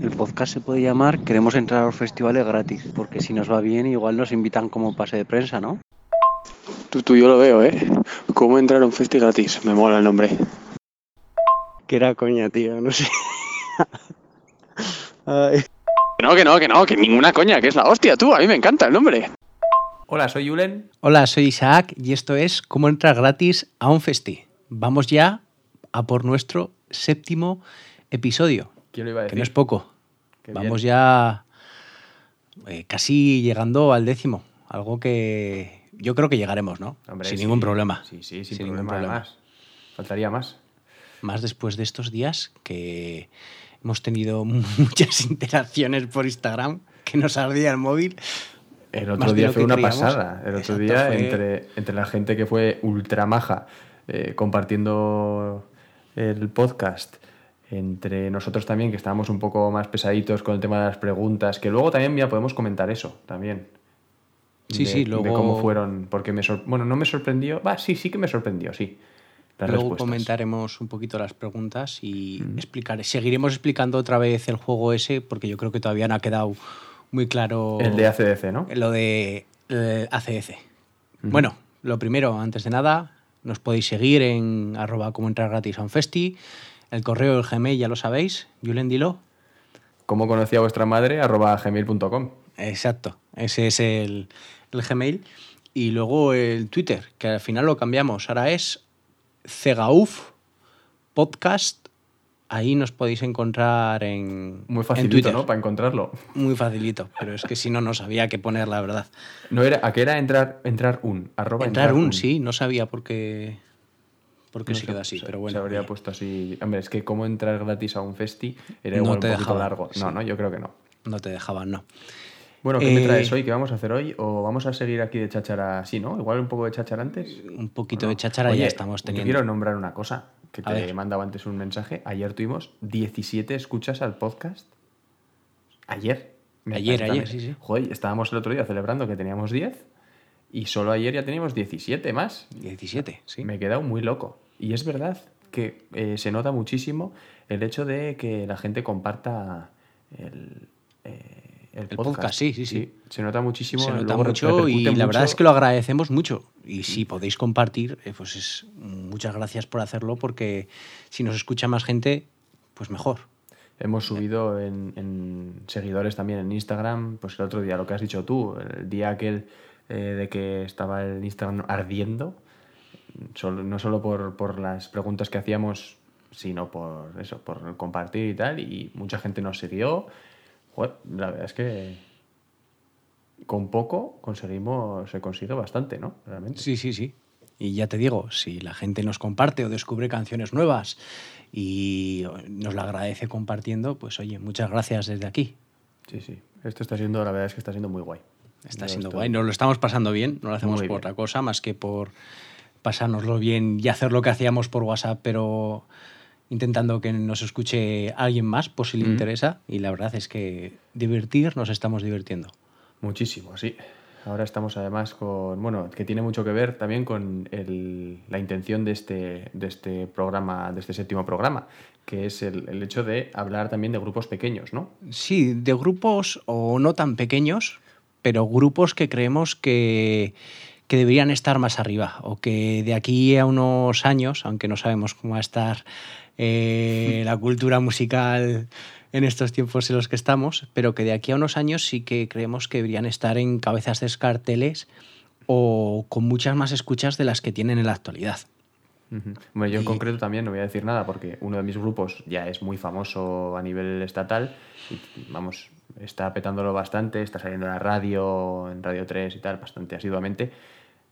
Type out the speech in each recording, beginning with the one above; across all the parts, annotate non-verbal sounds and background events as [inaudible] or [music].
El podcast se puede llamar Queremos entrar a los festivales gratis, porque si nos va bien igual nos invitan como pase de prensa, ¿no? Tú, tú, yo lo veo, ¿eh? ¿Cómo entrar a un festi gratis? Me mola el nombre. Que era coña, tío, no sé. [laughs] Ay. No, que no, que no, que ninguna coña, que es la hostia, tú. A mí me encanta el nombre. Hola, soy Yulen. Hola, soy Isaac y esto es Cómo entrar gratis a un festi. Vamos ya a por nuestro séptimo episodio. ¿Quién lo iba a decir? Que no es poco. Qué Vamos bien. ya eh, casi llegando al décimo. Algo que yo creo que llegaremos, ¿no? Hombre, sin sí. ningún problema. Sí, sí, sin, Sin ningún problema, problema. además. Faltaría más. Más después de estos días que hemos tenido [laughs] muchas interacciones por Instagram, que nos ardía el móvil. El Más otro día fue una creíamos. pasada. El otro Exacto, día, fue- entre, entre la gente que fue ultra maja eh, compartiendo el podcast, entre nosotros también, que estábamos un poco más pesaditos con el tema de las preguntas, que luego también ya podemos comentar eso, también. Sí, De- sí, De luego- cómo fueron, porque me sor- Bueno, no me sorprendió. Va, sí, sí que me sorprendió, sí. Las Luego respuestas. comentaremos un poquito las preguntas y explicaré. Seguiremos explicando otra vez el juego ese, porque yo creo que todavía no ha quedado muy claro El de ACDC, ¿no? lo de ACDC. Bueno, lo primero, antes de nada, nos podéis seguir en arroba como entrar gratis a un festi. El correo, el Gmail, ya lo sabéis. Julen, dilo. ¿Cómo conocí a vuestra madre? arroba gmail.com. Exacto, ese es el, el Gmail. Y luego el Twitter, que al final lo cambiamos. Ahora es Cegauf Podcast. Ahí nos podéis encontrar en, Muy en facilito, Twitter. ¿no? Para encontrarlo. Muy facilito, pero es que si no, no sabía qué poner, la verdad. No era, ¿A qué era entrar, entrar un? Arroba Entrar un, sí, no sabía por qué, por qué No se sé, quedó así, se- pero bueno. Se habría puesto así. Hombre, es que cómo entrar gratis a un festi era No igual te un poquito dejaban, largo. sí. No, no, yo creo que no. No te dejaban, no. Bueno, ¿qué me Eh, traes hoy? ¿Qué vamos a hacer hoy? ¿O vamos a seguir aquí de cháchara así, no? Igual un poco de cháchara antes. Un poquito de cháchara Oye, ya estamos te teniendo. quiero nombrar una cosa que A te ver. he mandado antes un mensaje. Ayer tuvimos 17 escuchas al podcast. Ayer. Me Ayer, ayer, sí, sí. Joder, estábamos el otro día celebrando que teníamos 10 y solo ayer ya teníamos 17 más. 17, sí. Me he quedado muy loco. Y es verdad que eh, se nota muchísimo el hecho de que la gente comparta el, eh, el El podcast, sí, sí, sí. Se nota muchísimo. Se nota mucho y la verdad es que lo agradecemos mucho. Y si podéis compartir, eh, pues es muchas gracias por hacerlo porque si nos escucha más gente, pues mejor. Hemos subido en, en seguidores también en Instagram, pues el otro día, lo que has dicho tú, el día aquel eh, de que estaba el Instagram ardiendo, solo- no solo por, por las preguntas que hacíamos, sino por eso, por compartir y tal, y mucha gente nos siguió. Joder, la verdad es que con poco conseguimos, se consigue bastante, ¿no? Realmente. Sí, sí, sí. Y ya te digo, si la gente nos comparte o descubre canciones nuevas y nos la agradece compartiendo, pues oye, muchas gracias desde aquí. sí, sí. Esto está siendo, la verdad es que está siendo muy guay. Está siendo estoy- guay, nos lo estamos pasando bien, no lo hacemos Muy por bien. otra cosa más que por pasárnoslo bien y hacer lo que hacíamos por WhatsApp, pero intentando que nos escuche alguien más, por si le Mm. interesa. Y la verdad es que divertir nos estamos divirtiendo. Muchísimo, sí. Ahora estamos además con, bueno, que tiene mucho que ver también con el- la intención de este, de este programa, de este séptimo programa, que es el, el hecho de hablar también de grupos pequeños, ¿no? Sí, de grupos o no tan pequeños, pero grupos que creemos que, que deberían estar más arriba o que de aquí a unos años, aunque no sabemos cómo va a estar eh, la cultura musical en estos tiempos en los que estamos, pero que de aquí a unos años sí que creemos que deberían estar en cabezas de carteles o con muchas más escuchas de las que tienen en la actualidad. Bueno, yo en Y- concreto también no voy a decir nada porque uno de mis grupos ya es muy famoso a nivel estatal y vamos, está petándolo bastante, está saliendo en la radio, en Radio 3 y tal, bastante asiduamente,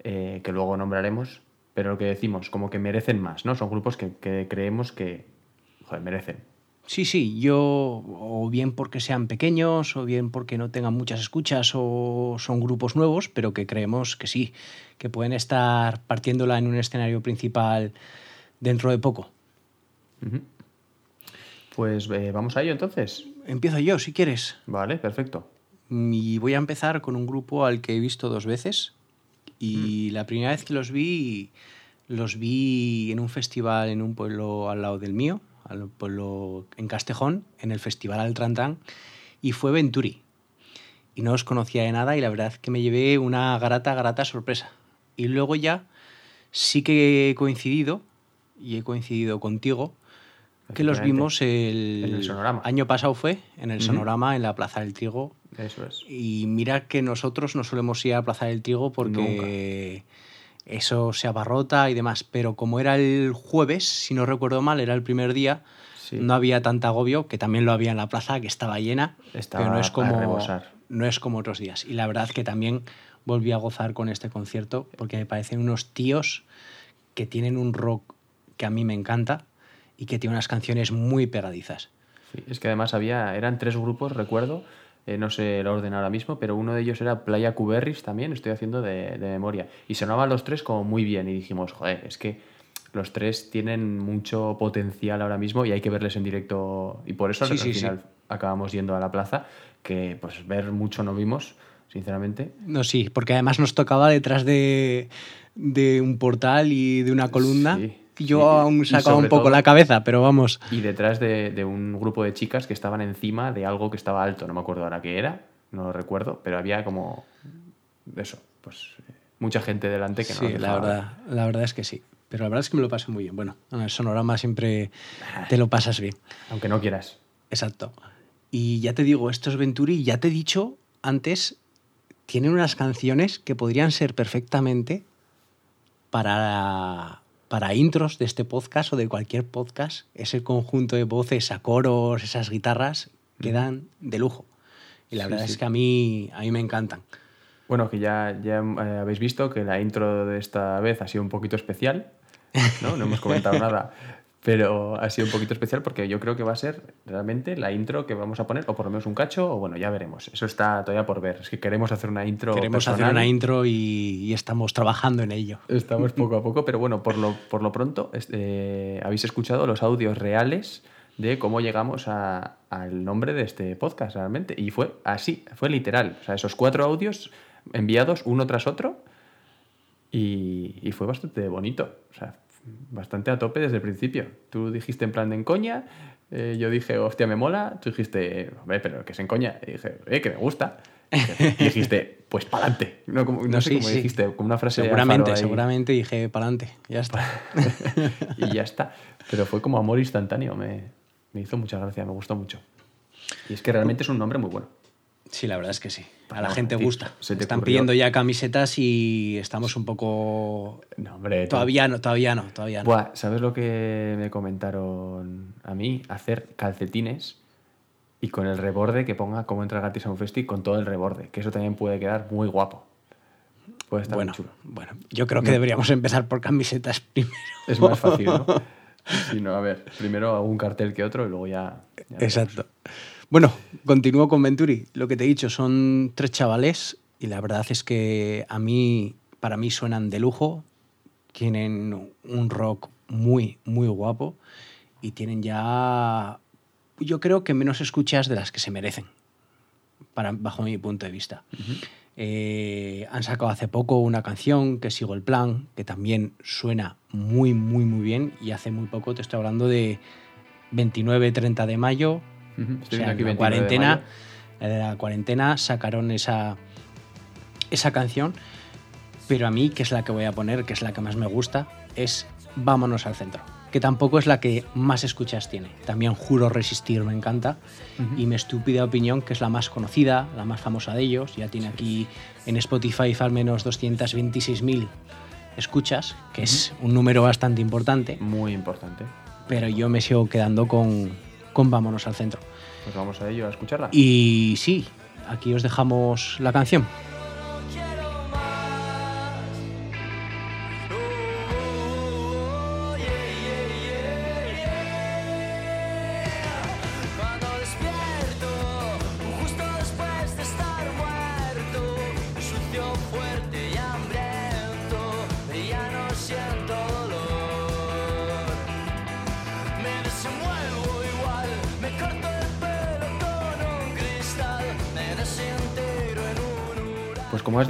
eh, que luego nombraremos, pero lo que decimos, como que merecen más, ¿no? Son grupos que, que creemos que, joder, merecen. Sí, sí, yo o bien porque sean pequeños o bien porque no tengan muchas escuchas o son grupos nuevos, pero que creemos que sí, que pueden estar partiéndola en un escenario principal dentro de poco. Pues eh, vamos a ello entonces. Empiezo yo, si quieres. Vale, perfecto. Y voy a empezar con un grupo al que he visto dos veces. Y la primera vez que los vi, los vi en un festival en un pueblo al lado del mío, al pueblo en Castejón, en el Festival Altrantán, y fue Venturi. Y no os conocía de nada y la verdad que me llevé una grata, grata sorpresa. Y luego ya sí que he coincidido, y he coincidido contigo, que los vimos el, En el Sonorama. año pasado fue, en el. Sonorama, en la Plaza del Trigo. Eso es. Y mira que nosotros no solemos ir a la Plaza del Trigo porque eso se abarrota y demás. Pero como era el jueves, si no recuerdo mal, era el primer día, Sí. no había tanta agobio, que también lo había en la plaza, que estaba llena, Estaba pero no es a como no es como otros días. Y la verdad que también volví a gozar con este concierto porque me parecen unos tíos que tienen un rock que a mí me encanta y que tiene unas canciones muy pegadizas. Sí, es que además había, eran tres grupos, recuerdo, eh, no sé el orden ahora mismo, pero uno de ellos era Playa Cuberris también, estoy haciendo de, de memoria. Y sonaban los tres como muy bien y dijimos, joder, es que los tres tienen mucho potencial ahora mismo y hay que verles en directo. Y por eso Sí, al sí, sí. final acabamos yendo a la plaza, que pues ver mucho no vimos, sinceramente. No, sí, porque además nos tocaba detrás de, de un portal y de una columna. Sí, Yo aún sacaba un poco todo- la cabeza, pero vamos. Y detrás de, de un grupo de chicas que estaban encima de algo que estaba alto, no me acuerdo ahora qué era, no lo recuerdo, pero había como eso, pues eh, mucha gente delante que no Sí, la verdad, la verdad es que sí. Pero la verdad es que me lo pasé muy bien. Bueno, en el sonorama siempre te lo pasas bien. Aunque no quieras. Exacto. Y ya te digo, estos Venturi, ya te he dicho antes, tienen unas canciones que podrían ser perfectamente para, para intros de este podcast o de cualquier podcast. Ese conjunto de voces a coros, esas guitarras, quedan de lujo. Y la Sí, verdad sí. es que a mí, a mí me encantan. Bueno, que ya, ya eh, habéis visto que la intro de esta vez ha sido un poquito especial, ¿no? No hemos comentado [laughs] nada, pero ha sido un poquito especial porque yo creo que va a ser realmente la intro que vamos a poner, o por lo menos un cacho, o bueno, ya veremos. Eso está todavía por ver. Es que queremos hacer una intro Queremos hacer una intro y, y estamos trabajando en ello. Estamos poco a [laughs] poco, pero bueno, por lo, por lo pronto este, habéis escuchado los audios reales de cómo llegamos a- al nombre de este podcast realmente. Y fue así, fue literal. O sea, esos cuatro audios enviados uno tras otro y, y fue bastante bonito. O sea, bastante a tope desde el principio. Tú dijiste en plan de en coña, eh, yo dije, hostia, me mola. Tú dijiste, hombre, pero que es en coña. Y dije, eh, que me gusta. Y [laughs] dijiste, pues pa'lante. No, como- no No, sé sí, cómo sí. dijiste, como una frase Seguramente, seguramente dije para adelante, ya está. [laughs] y ya está. Pero fue como amor instantáneo, me, me hizo mucha gracia, me gustó mucho. Y es que realmente es un nombre muy bueno. Sí, la verdad es que sí. A la gente gusta. se te Están ocurrió- pidiendo ya camisetas y estamos un poco. No, hombre, Todavía no, todavía no, todavía no. Buah, ¿sabes lo que me comentaron a mí? Hacer calcetines y con el reborde que ponga cómo entrar gratis a un festi con todo el reborde, que eso también puede quedar muy guapo. Puede estar bueno, muy chulo. bueno, yo creo que deberíamos empezar por camisetas [laughs] primero. Es más fácil, ¿no? [laughs] Sí, no, a ver, primero un cartel que otro y luego ya... ya. Exacto. Bueno, continúo con Venturi. Lo que te he dicho, son tres chavales y la verdad es que a mí, para mí suenan de lujo. Tienen un rock muy, muy guapo y tienen ya, yo creo que menos escuchas de las que se merecen, para, bajo mi punto de vista. Eh, han sacado hace poco una canción que sigo el plan, que también suena muy, muy, muy bien. Y hace muy poco, te estoy hablando de 29-30 de mayo, Ujú, o Estoy sea, aquí en 29 la de cuarentena, en la cuarentena sacaron esa, esa canción, pero a mí, que es la que voy a poner, que es la que más me gusta, es Vámonos al centro, que tampoco es la que más escuchas tiene. También Juro Resistir me encanta, y mi estúpida opinión, que es la más conocida, la más famosa de ellos, ya tiene aquí en Spotify al menos 226.000 escuchas, que es un número bastante importante, Muy importante. pero yo me sigo quedando con, con Vámonos al centro. Pues vamos a ello, a escucharla. Y sí, aquí os dejamos la canción.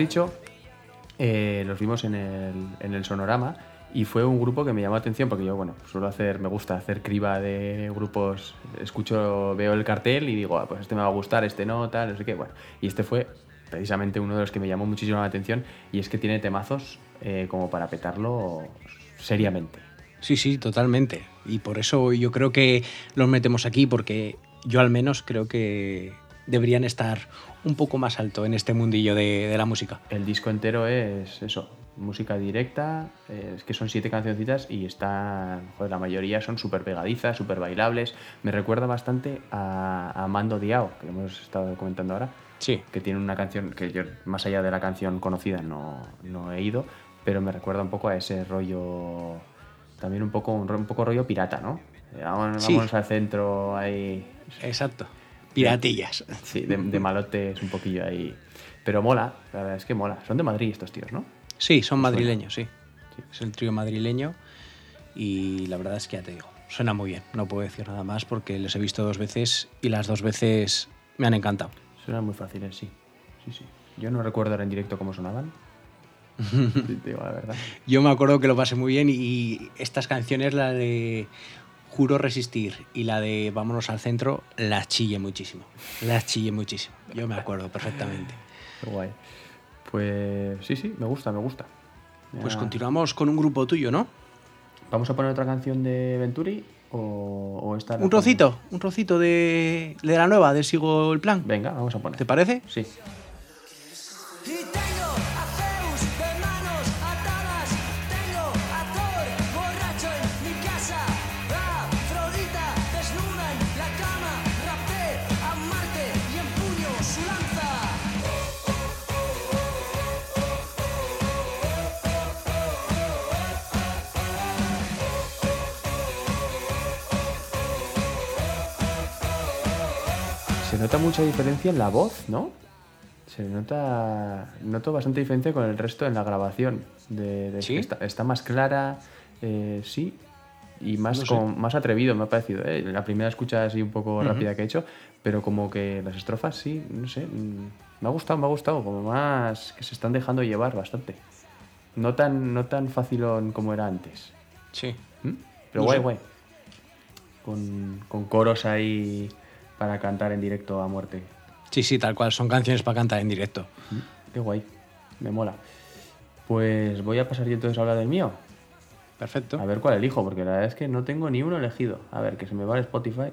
Dicho, eh, los vimos en el, sonorama Y fue un grupo que me llamó la atención porque yo, bueno, suelo hacer, me gusta hacer criba de grupos, escucho, veo el cartel y digo, ah, pues este me va a gustar, este no, tal, no sé qué. Bueno, y este fue precisamente uno de los que me llamó muchísimo la atención y es que tiene temazos eh, como para petarlo seriamente. Sí, sí, totalmente. Y por eso yo creo que los metemos aquí, porque yo al menos creo que deberían estar un poco más alto en este mundillo de, de la música. El disco entero es eso, música directa, eh, es que son siete cancioncitas y están, joder, la mayoría son súper pegadizas, súper bailables. Me recuerda bastante a, a Mando Diao, que hemos estado comentando ahora, Sí. que tiene una canción que yo, más allá de la canción conocida, no, no he ido, pero me recuerda un poco a ese rollo, también un poco, un, poco rollo pirata, ¿no? Eh, Vámonos, Sí. vámonos al centro ahí, Exacto. Piratillas. sí, de, de malotes un poquillo ahí. Pero mola, la verdad es que mola. Son de Madrid estos tíos, ¿no? Sí, son madrileños, sí. Es el trío madrileño y la verdad es que ya te digo, suena muy bien. No puedo decir nada más porque los he visto dos veces y las dos veces me han encantado. Suenan muy fáciles, sí. Sí, sí. Yo no recuerdo ahora en directo cómo sonaban. Sí, [laughs] te digo la verdad. Yo me acuerdo que lo pasé muy bien y estas canciones, la de Juro Resistir y la de Vámonos al Centro, las chillé muchísimo. Las chillé muchísimo. Yo me acuerdo perfectamente. Qué guay. Pues sí, sí, me gusta, me gusta. Pues continuamos con un grupo tuyo, ¿no? ¿Vamos a poner otra canción de Venturi o, o esta? Un ponemos? trocito, un trocito de, de la nueva, de Sigo el Plan. Venga, vamos a poner. ¿Te parece? Sí. Se nota mucha diferencia en la voz, ¿no? Se nota. Noto bastante diferencia con el resto en la grabación. De, de- ¿Sí? está, está más clara, eh, sí. Y más, No sé. con- más atrevido, me ha parecido. ¿eh? La primera escucha así un poco rápida que he hecho, pero como que las estrofas sí, no sé. mm, Me ha gustado, me ha gustado. Como más que se están dejando llevar bastante. No tan, no tan facilón como era antes. Sí. ¿Mm? Pero No guay, sé. guay. Con, con coros ahí para cantar en directo a muerte. Sí, sí, tal cual. Son canciones para cantar en directo. Qué guay, me mola. Pues voy a pasar yo entonces a hablar del mío. Perfecto. A ver cuál elijo, porque la verdad es que no tengo ni uno elegido. A ver, que se me va el Spotify.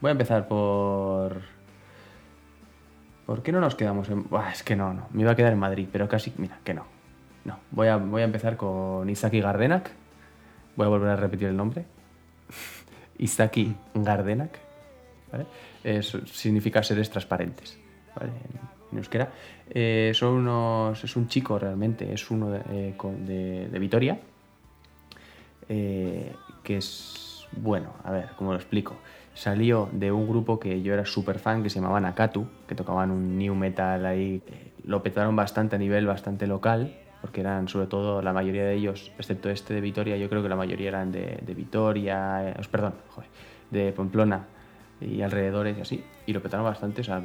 Voy a empezar por. ¿Por qué no nos quedamos en.? Buah, es que no, no. Me iba a quedar en Madrid, pero casi. Mira, que no. No. Voy a, voy a empezar con Isaki Gardenak. Voy a volver a repetir el nombre. [laughs] Isaki Gardenak. ¿vale? Significa seres transparentes. ¿vale? En, euskera. Eh, son unos. Es un chico realmente. Es uno de, eh, de- de Vitoria eh, que es, bueno, a ver, ¿cómo lo explico? Salió de un grupo que yo era súper fan, que se llamaba Nakatu, que tocaban un new metal ahí. lo petaron bastante a nivel bastante local, porque eran sobre todo la mayoría de ellos, excepto este de Vitoria, yo creo que la mayoría eran de, de Vitoria, eh, perdón, joder, de Pamplona y alrededores y así, y lo petaron bastante, o sea,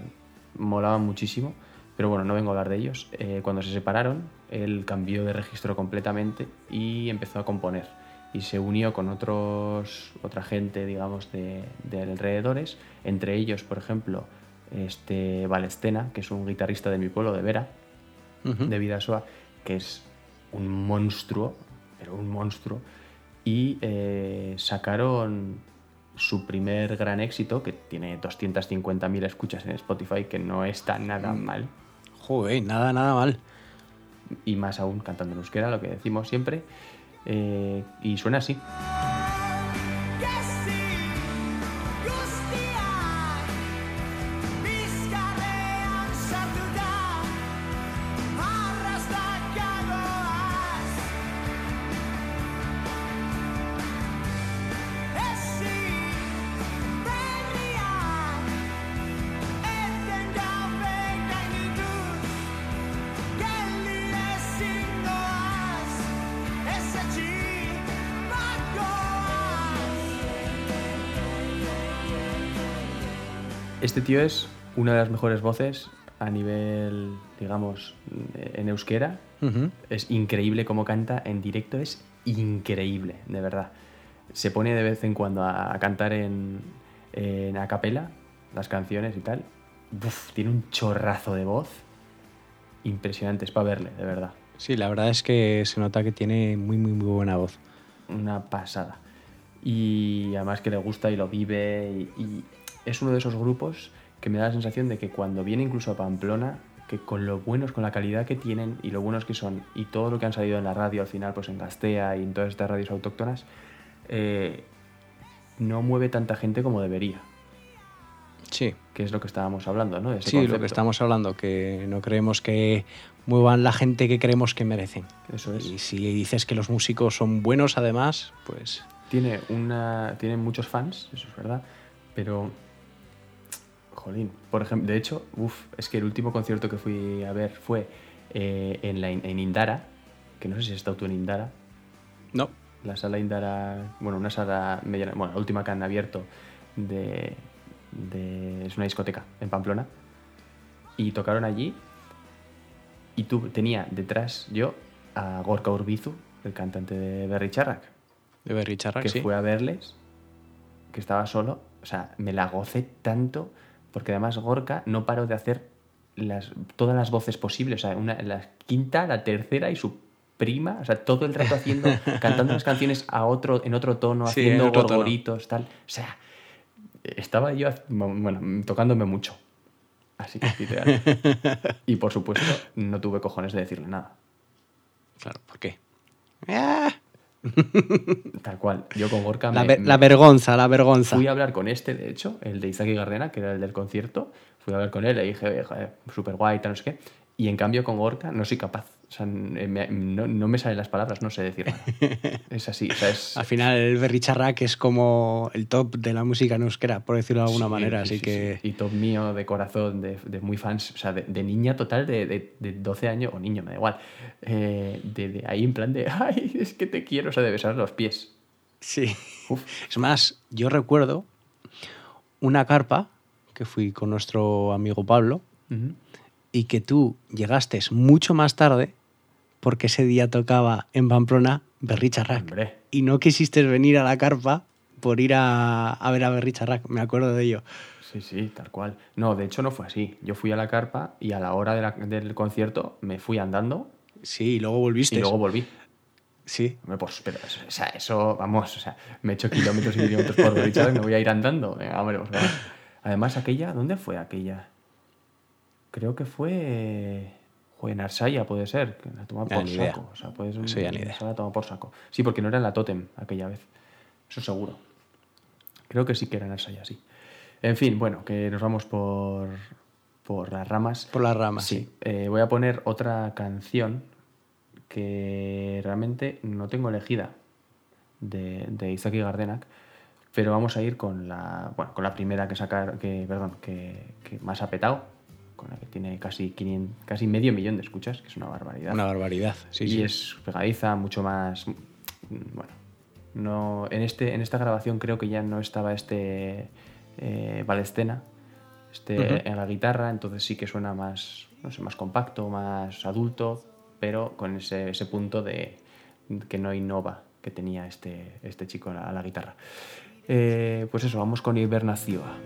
molaban muchísimo. Pero bueno, no vengo a hablar de ellos. Eh, cuando se separaron, él cambió de registro completamente y empezó a componer. Y se unió con otros, otra gente, digamos, de, de alrededores. Entre ellos, por ejemplo, este Valestena, que es un guitarrista de mi pueblo, de Vera, Ujú. de Vidasoa, que es un monstruo, pero un monstruo. Y eh, sacaron su primer gran éxito, que tiene 250.000 escuchas en Spotify, que no está nada mal. Joder, nada, nada mal. Y más aún cantando en euskera, lo que decimos siempre. Eh, y suena así. Tío es una de las mejores voces a nivel, digamos, en euskera. Es increíble cómo canta en directo, es increíble, de verdad. Se pone de vez en cuando a, a cantar en, en a capela las canciones y tal. Uf, tiene un chorrazo de voz impresionante, es para verle, de verdad. Sí, la verdad es que se nota que tiene muy, muy, muy buena voz. Una pasada. Y además que le gusta y lo vive. Y, y es uno de esos grupos que me da la sensación de que cuando viene incluso a Pamplona, que con lo buenos, con la calidad que tienen y lo buenos que son, y todo lo que han salido en la radio al final, pues en Gastea y en todas estas radios autóctonas, eh, no mueve tanta gente como debería. Sí, Que es lo que estábamos hablando, ¿no? Sí, lo que estamos hablando, que no creemos que muevan la gente que creemos que merecen. Eso es. Y si dices que los músicos son buenos además, pues Tiene, una, tiene muchos fans, eso es verdad, pero... Jolín, por ejemplo, de hecho, uf, es que el último concierto que fui a ver fue eh, en, la, en Indara, que no sé si has estado tú en Indara, no. la sala Indara, bueno, una sala, mediana- bueno, la última que han abierto de, de- es una discoteca en Pamplona, y tocaron allí, y tú, tenía detrás yo a Gorka Urbizu, el cantante de Berry Charrac, De Berry Charrac, que sí. fue a verles, que estaba solo, o sea, me la gocé tanto, porque además Gorka no paró de hacer las, todas las voces posibles, o sea, una, la quinta, la tercera y su prima, o sea, todo el rato haciendo, [laughs] cantando las canciones a otro, en otro tono, Sí, haciendo en otro tono. gorgoritos, tal, o sea, estaba yo, bueno, tocándome mucho, así que literal. [laughs] y por supuesto, no tuve cojones de decirle nada. Claro, ¿por qué? Tal cual. Yo con Gorka la, me- la vergonza, la vergonza. Fui a hablar con este, de hecho, el de Izaki Gardena, que era el del concierto. Fui a hablar con él, le dije, súper guay, tal, no sé qué. Y en cambio con Gorka no soy capaz. O sea, n- me- no, no me salen las palabras, no sé decir nada. [laughs] Es así, o sea, es... Al final el Berry Charrac es como el top de la música en euskera, por decirlo de alguna Sí, manera, sí, así sí, que... Y top mío, de corazón, de, de muy fans, o sea, de, de niña total, de, de, de 12 años, o niño, me da igual. eh, de, de ahí en plan de, [laughs] ay, es que te quiero, o sea, de besar los pies. Sí. Uf. Es más, yo recuerdo una carpa que fui con nuestro amigo Pablo y que tú llegaste mucho más tarde porque ese día tocaba en Pamplona Berry Charrac. Hombre. Y no quisiste venir a la carpa por ir a, a ver a Berry Charrac, me acuerdo de ello. Sí, sí, tal cual. No, de hecho no fue así. Yo fui a la carpa y a la hora de la- del concierto me fui andando Sí, y luego volviste. y luego volví. Sí. Hombre, pues, pero, o sea, eso, vamos, o sea, me he hecho kilómetros y kilómetros por Berichara y me voy a ir andando. Venga, hombre, pues. Además, aquella, ¿dónde fue aquella? Creo que fue. Fue en Arsaya, puede ser. Que la toma por saco. O sea, puede ser. Eso ya ni idea. la toma por saco. Sí, porque no era en la Totem aquella vez. Eso seguro. Creo que sí que era en Arsaya, sí. En fin, bueno, que nos vamos por, por las ramas. Por las ramas, Sí. sí. Eh, voy a poner otra canción que realmente no tengo elegida de, de Izaki Gardenak, pero vamos a ir con la, bueno, con la primera que sacar, que, perdón, que, que más ha petado, con la que tiene casi 500, casi medio millón de escuchas, que es una barbaridad. Una barbaridad. Sí, y sí. es pegadiza, mucho más. mm, Bueno, no, en, este, en esta grabación creo que ya no estaba este eh, Valescena este, en la guitarra, entonces sí que suena más, no sé, más compacto, más adulto, pero con ese, ese punto de que no innova que tenía este, este chico a la, a la guitarra. Eh, pues eso, vamos con Hibernacioa.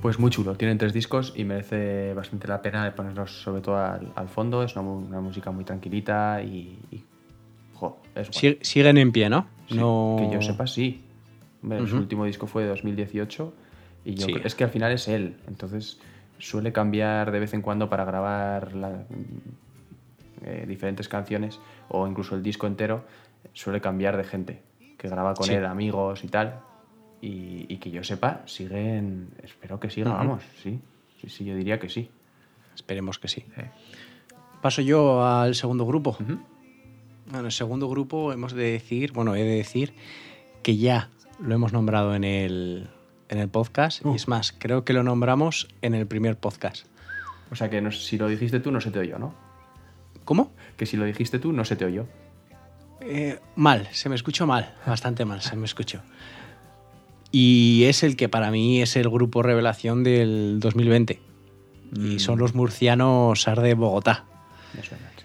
Pues muy chulo, tienen tres discos y merece bastante la pena de ponerlos sobre todo al, al fondo, es una, música muy tranquilita y... y, jo, es siguen en pie, ¿no? Sí, no... Que yo sepa, sí. Hombre, Su último disco fue de 2018 y yo Sí. creo- es que al final es él. Entonces suele cambiar de vez en cuando para grabar la- eh, diferentes canciones o incluso el disco entero. Suele cambiar de gente que graba con Sí. él, amigos y tal. Y, y que yo sepa, siguen. Espero que siga, Ujú. vamos, sí. Sí, sí, yo diría que sí. Esperemos que sí. Sí. Paso yo al segundo grupo. Bueno, el segundo grupo hemos de decir, bueno, he de decir que ya lo hemos nombrado en el, en el podcast. Y es más, creo que lo nombramos en el primer podcast. O sea que no- si lo dijiste tú, no se te oyó, ¿no? ¿Cómo? Que si lo dijiste tú, no se te oyó. Eh, mal, se me escuchó mal, bastante mal, se me escuchó. Y es el que para mí es el grupo revelación del 2020. Y son los murcianos Sar de Bogotá. Me suena, sí.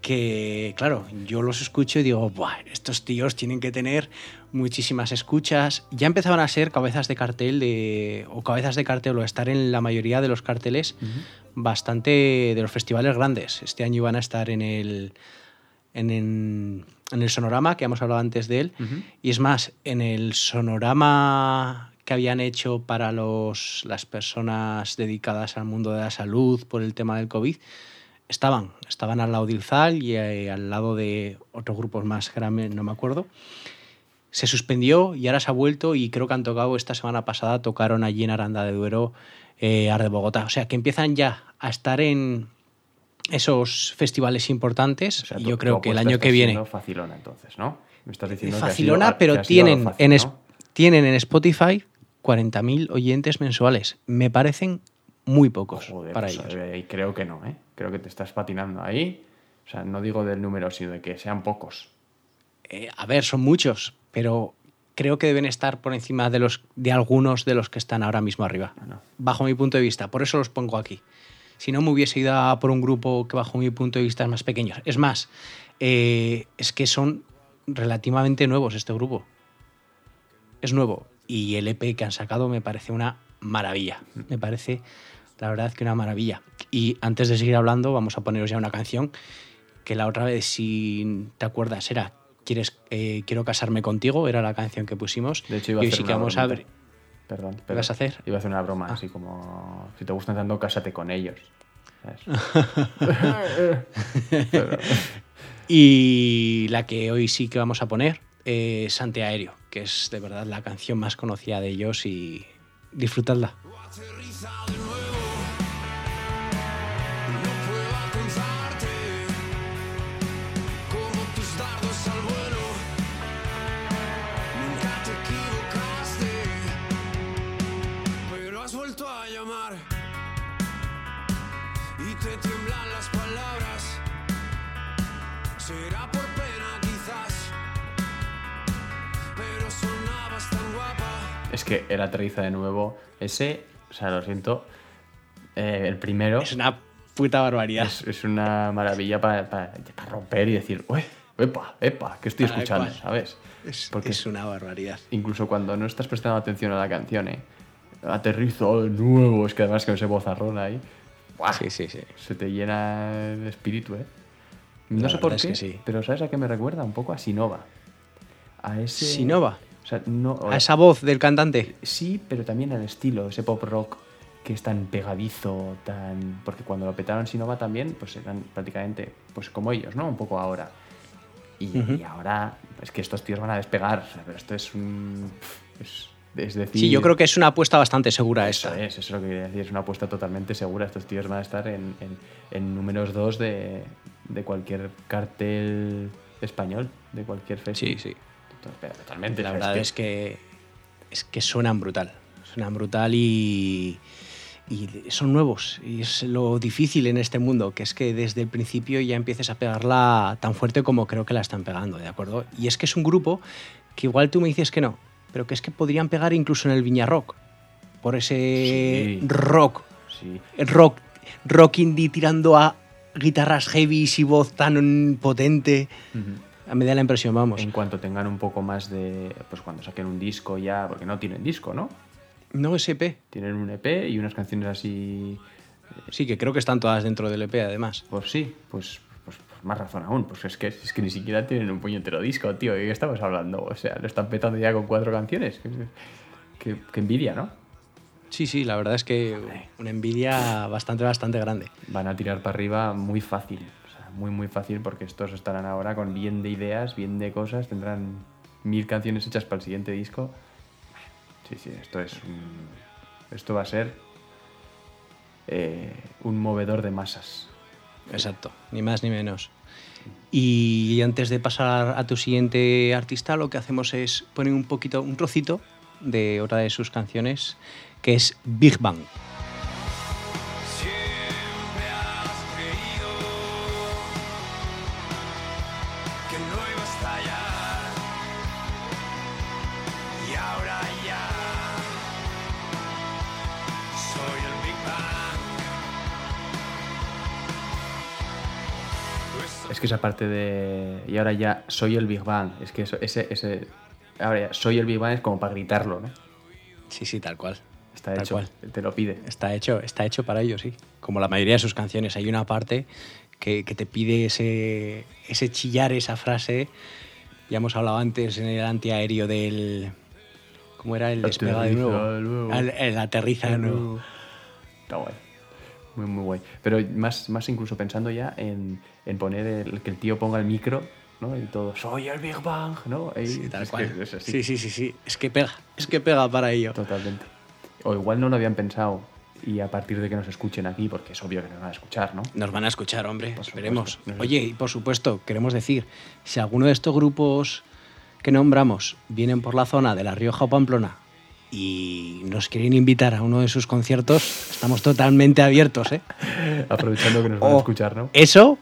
que, claro, yo los escucho y digo, Buah, estos tíos tienen que tener muchísimas escuchas. Ya empezaban a ser cabezas de cartel de, o cabezas de cartel o estar en la mayoría de los carteles bastante de los festivales grandes. Este año iban a estar en el, en, en- en el Sonorama, que hemos hablado antes de él. Ujú. Y es más, en el Sonorama que habían hecho para los, las personas dedicadas al mundo de la salud por el tema del COVID, estaban, estaban al lado de Ilzal y eh, al lado de otros grupos más grandes, no me acuerdo. Se suspendió y ahora se ha vuelto y creo que han tocado esta semana pasada, tocaron allí en Aranda de Duero, eh, Ar de Bogotá. O sea, que empiezan ya a estar en esos festivales importantes O sea, yo creo que el año que viene... facilona, entonces, ¿no? Me estás diciendo que ha sido- Facilona, que pero tienen, fácil, en, tienen en Spotify 40.000 oyentes mensuales. Me parecen muy pocos Joder, para pues, ellos. eh, y creo que no, ¿eh? Creo que te estás patinando ahí. O sea, no digo del número, sino de que sean pocos. Eh, a ver, son muchos, pero creo que deben estar por encima de, los, de algunos de los que están ahora mismo arriba. no. Bajo mi punto de vista. Por eso los pongo aquí. Si no, me hubiese ido a por un grupo que bajo mi punto de vista es más pequeño. Es más, eh, es que son relativamente nuevos este grupo. Es nuevo. Y el EP que han sacado me parece una maravilla. Me parece, la verdad, que una maravilla. Y antes de seguir hablando, vamos a poneros ya una canción que la otra vez, si te acuerdas, era ¿Quieres, eh, Quiero casarme contigo, era la canción que pusimos. De hecho, iba a y hoy hacer sí que vamos a ver. Perdón. ¿Qué vas a hacer? Iba a hacer una broma, Ah. así como... Si te gustan tanto, cásate con ellos. [laughs] Y la que hoy sí que vamos a poner es Antiaéreo, que es de verdad la canción más conocida de ellos y disfrutadla. Que él aterriza de nuevo. Ese, o sea, lo siento, eh, el primero Es una puta barbaridad. es, es una maravilla para, para romper y decir, uy, epa, epa, ¿qué estoy escuchando? cual. ¿Sabes? Es, Porque es una barbaridad. incluso cuando no estás prestando atención a la canción, ¿eh? Aterrizo de nuevo, es que además que ese vozarrón ahí, ¡buah! Sí, sí, sí. se te llena el espíritu, ¿eh? La No sé por qué, que sí. pero ¿sabes a qué me recuerda? Un poco a Sinova. A ese... Sinova. O sea, no... A esa voz del cantante. Sí, pero también al estilo, ese pop rock que es tan pegadizo, tan... Porque cuando lo petaron Sinova también, pues eran prácticamente pues como ellos, ¿no? Un poco ahora. Y, ahora es que estos tíos van a despegar, o sea, pero esto es un... Es, es decir... Sí, yo creo que es una apuesta bastante segura esta. es, eso es lo que quería decir, es una apuesta totalmente segura. Estos tíos van a estar en, en- en números dos de, de cualquier cartel español, de cualquier festival. Sí, sí. Totalmente. La verdad es que, es que suenan brutal. Suenan brutal y, y son nuevos. Y es lo difícil en este mundo, que es que desde el principio ya empieces a pegarla tan fuerte como creo que la están pegando, ¿de acuerdo? Y es que es un grupo que igual tú me dices que no, pero que es que podrían pegar incluso en el Viña Rock. Por ese Sí. rock, Sí, rock, rock indie tirando a guitarras heavy y voz tan potente. Me da la impresión, vamos. En cuanto tengan un poco más de. Pues cuando saquen un disco ya. Porque no tienen disco, ¿no? No SP. Tienen un EP y unas canciones así. Sí, que creo que están todas dentro del EP, además. Pues sí, pues, pues, pues más razón aún. Pues es que, es que ni siquiera tienen un puñetero disco, tío. ¿De qué estamos hablando? O sea, lo están petando ya con cuatro canciones. Qué- qué envidia, ¿no? Sí, sí, la verdad es que una envidia bastante, bastante grande. Van a tirar para arriba muy fácil. Muy, muy fácil porque estos estarán ahora con bien de ideas, bien de cosas. Tendrán mil canciones hechas para el siguiente disco. Sí, sí, esto es un- Esto va a ser eh, un movedor de masas. Exacto, ni más ni menos. Y antes de pasar a tu siguiente artista, lo que hacemos es poner un poquito, un trocito de otra de sus canciones, que es Big Bang. Esa parte de. Y ahora ya soy el Big Bang. Es que eso, ese, ese. Ahora ya soy el Big Bang es como para gritarlo, ¿no? Sí, sí, tal cual. Está Tal hecho. cual. Te lo pide. Está hecho, está hecho para ello, sí. Como la mayoría de sus canciones, hay una parte que, que te pide ese, ese chillar, esa frase. Ya hemos hablado antes en el antiaéreo del. ¿Cómo era? El despega de nuevo. El, el aterriza de nuevo. Está guay. Muy, muy guay. Pero más, más incluso pensando ya en, en poner el, que el tío ponga el micro, ¿no? Y todo, soy el Big Bang, ¿no? Y Sí, tal es cual. que es así. Sí, sí, sí, sí. Es que pega. Es que pega para ello. Totalmente. O igual no lo habían pensado y a partir de que nos escuchen aquí, porque es obvio que nos van a escuchar, ¿no? Nos van a escuchar, hombre. Por Esperemos. supuesto. Oye, y por supuesto, queremos decir, si alguno de estos grupos que nombramos vienen por la zona de La Rioja o Pamplona y nos quieren invitar a uno de sus conciertos, estamos totalmente abiertos, ¿eh? [laughs] Aprovechando que nos van a escuchar, ¿no? Eso,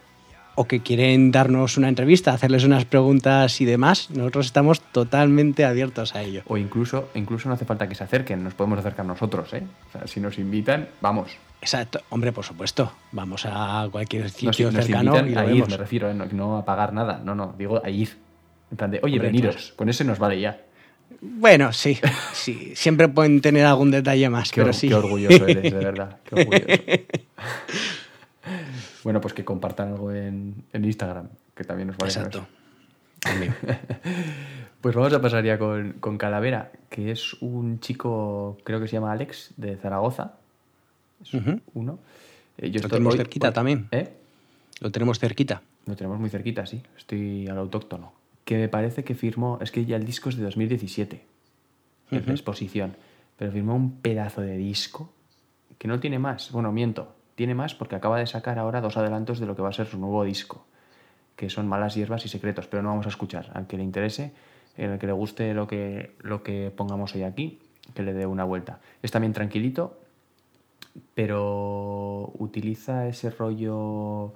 o que quieren darnos una entrevista, hacerles unas preguntas y demás, nosotros estamos totalmente abiertos a ello. O incluso, incluso no hace falta que se acerquen, nos podemos acercar nosotros, ¿eh? O sea, si nos invitan, vamos. Exacto, hombre, por supuesto. Vamos a cualquier sitio nos cercano y lo a ir, vemos. me refiero, ¿eh? no, no a pagar nada, no, no, digo a ir. En plan de, oye, Hombre, veniros, claro. con ese nos vale ya. Bueno, sí, sí. Siempre pueden tener algún detalle más, Qué, pero sí. qué orgulloso eres, de verdad. Qué orgulloso. [laughs] bueno, pues que compartan algo en, en Instagram, que también nos vale. Exacto. [laughs] Pues vamos a pasar ya con, con Calavera, que es un chico, creo que se llama Alex, de Zaragoza. Es uno. Eh, yo Lo tenemos hoy- cerquita también. ¿Eh? Lo tenemos cerquita. Lo tenemos muy cerquita, sí. Estoy al autóctono. Que me parece que firmó, es que ya el disco es de 2017, en la exposición, pero firmó un pedazo de disco que no tiene más. Bueno, miento, tiene más porque acaba de sacar ahora dos adelantos de lo que va a ser su nuevo disco, que son Malas Hierbas y Secretos, pero no vamos a escuchar. Al que le interese, al que le guste lo que, lo que pongamos hoy aquí, que le dé una vuelta. Es también tranquilito, pero utiliza ese rollo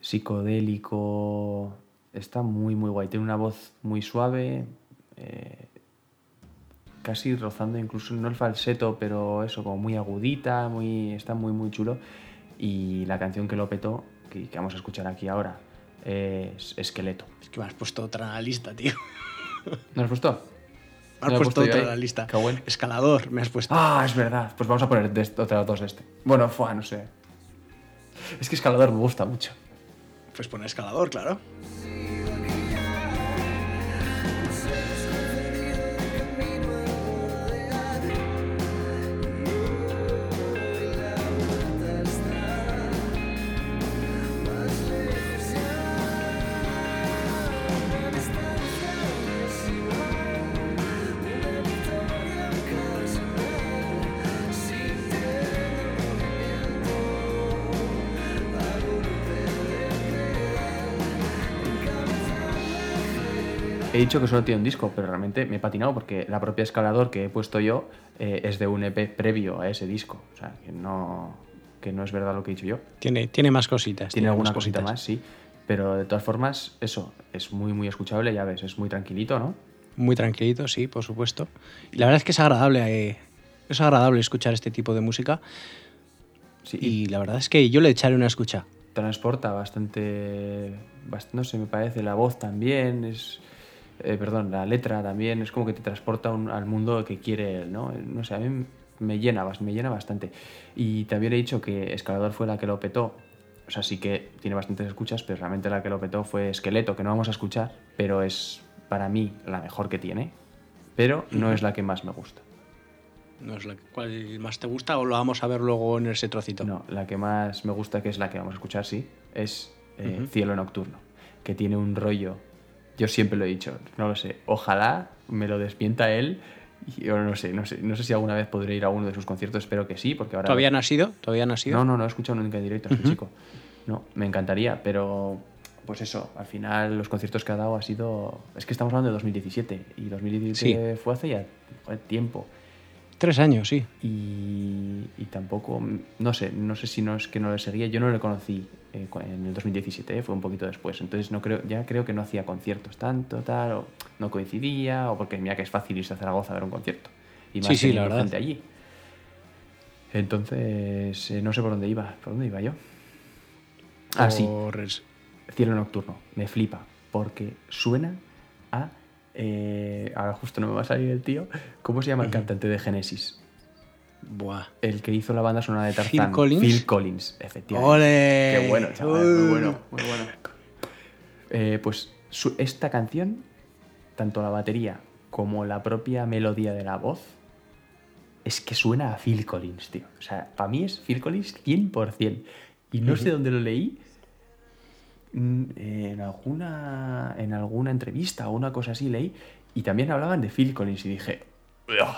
psicodélico. Está muy, muy guay. Tiene una voz muy suave, eh, casi rozando incluso, no el falseto, pero eso, como muy agudita, muy, está muy, muy chulo. Y la canción que lo petó, que, que vamos a escuchar aquí ahora, es Esqueleto. Es que me has puesto otra en la lista, tío. ¿No has puesto? Me ¿No has puesto otra en la lista. Qué bueno. Escalador, me has puesto. Ah, es verdad. Pues vamos a poner de este- otras dos de este. Bueno, fue, no sé. Es que Escalador me gusta mucho. Pues pone escalador, claro. Dicho que solo tiene un disco, pero realmente me he patinado porque la propia escalador que he puesto yo eh, es de un EP previo a ese disco. O sea, que no, que no es verdad lo que he dicho yo. Tiene, tiene más cositas. Tiene alguna más cosita más, sí. Pero de todas formas, eso, es muy, muy escuchable, ya ves, es muy tranquilito, ¿no? Muy tranquilito, sí, por supuesto. Y la verdad es que es agradable, eh, es agradable escuchar este tipo de música. Sí, Y la verdad es que yo le echaré una escucha. transporta bastante, bast- no sé, me parece, la voz también, es, eh, perdón, la letra también, es como que te transporta un- al mundo que quiere él, ¿no? No sé, a mí me llena, me llena bastante. Y también he dicho que Escalador fue la que lo petó, o sea, sí que tiene bastantes escuchas, pero realmente la que lo petó fue Esqueleto, que no vamos a escuchar, pero es para mí la mejor que tiene, pero no es la que más me gusta. No es la ¿Cuál más te gusta o lo vamos a ver luego en ese trocito? No, la que más me gusta, que es la que vamos a escuchar, sí, es eh, Cielo Nocturno, que tiene un rollo, yo siempre lo he dicho, no lo sé, ojalá me lo despienta él, yo no sé, no sé, no sé si alguna vez podré ir a uno de sus conciertos, espero que sí, porque ahora... ¿Todavía no ha sido? ¿Todavía no ha sido? No, no, no he escuchado nunca en directo a este chico. No, me encantaría, pero pues eso, al final los conciertos que ha dado ha sido... Es que estamos hablando de 2017 y 2017 fue hace ya tiempo. Tres años, sí. Y, y tampoco, no sé, no sé si no es que no le seguía, yo no le conocí eh, en el 2017, eh, fue un poquito después, entonces no creo, ya creo que no hacía conciertos tanto, tal, o no coincidía, o porque mira que es fácil irse a Zaragoza a ver un concierto, y más Sí, sí, la verdad. gente allí. Entonces, eh, no sé por dónde iba, ¿por dónde iba yo? Ah, sí, Cielo Nocturno, me flipa, porque suena a... eh, ahora justo no me va a salir el tío, ¿cómo se llama el cantante de Genesis? Buah. El que hizo la banda sonora de Tarzán. Phil Collins. Phil Collins, efectivamente. ¡Ole! Qué bueno, chaval. Muy bueno, muy bueno. Eh, pues su- esta canción, tanto la batería como la propia melodía de la voz, es que suena a Phil Collins, tío. O sea, para mí es Phil Collins 100%. Y no sé dónde lo leí. Mm, En alguna, en alguna entrevista o una cosa así leí. Y también hablaban de Phil Collins y dije... "Ugh,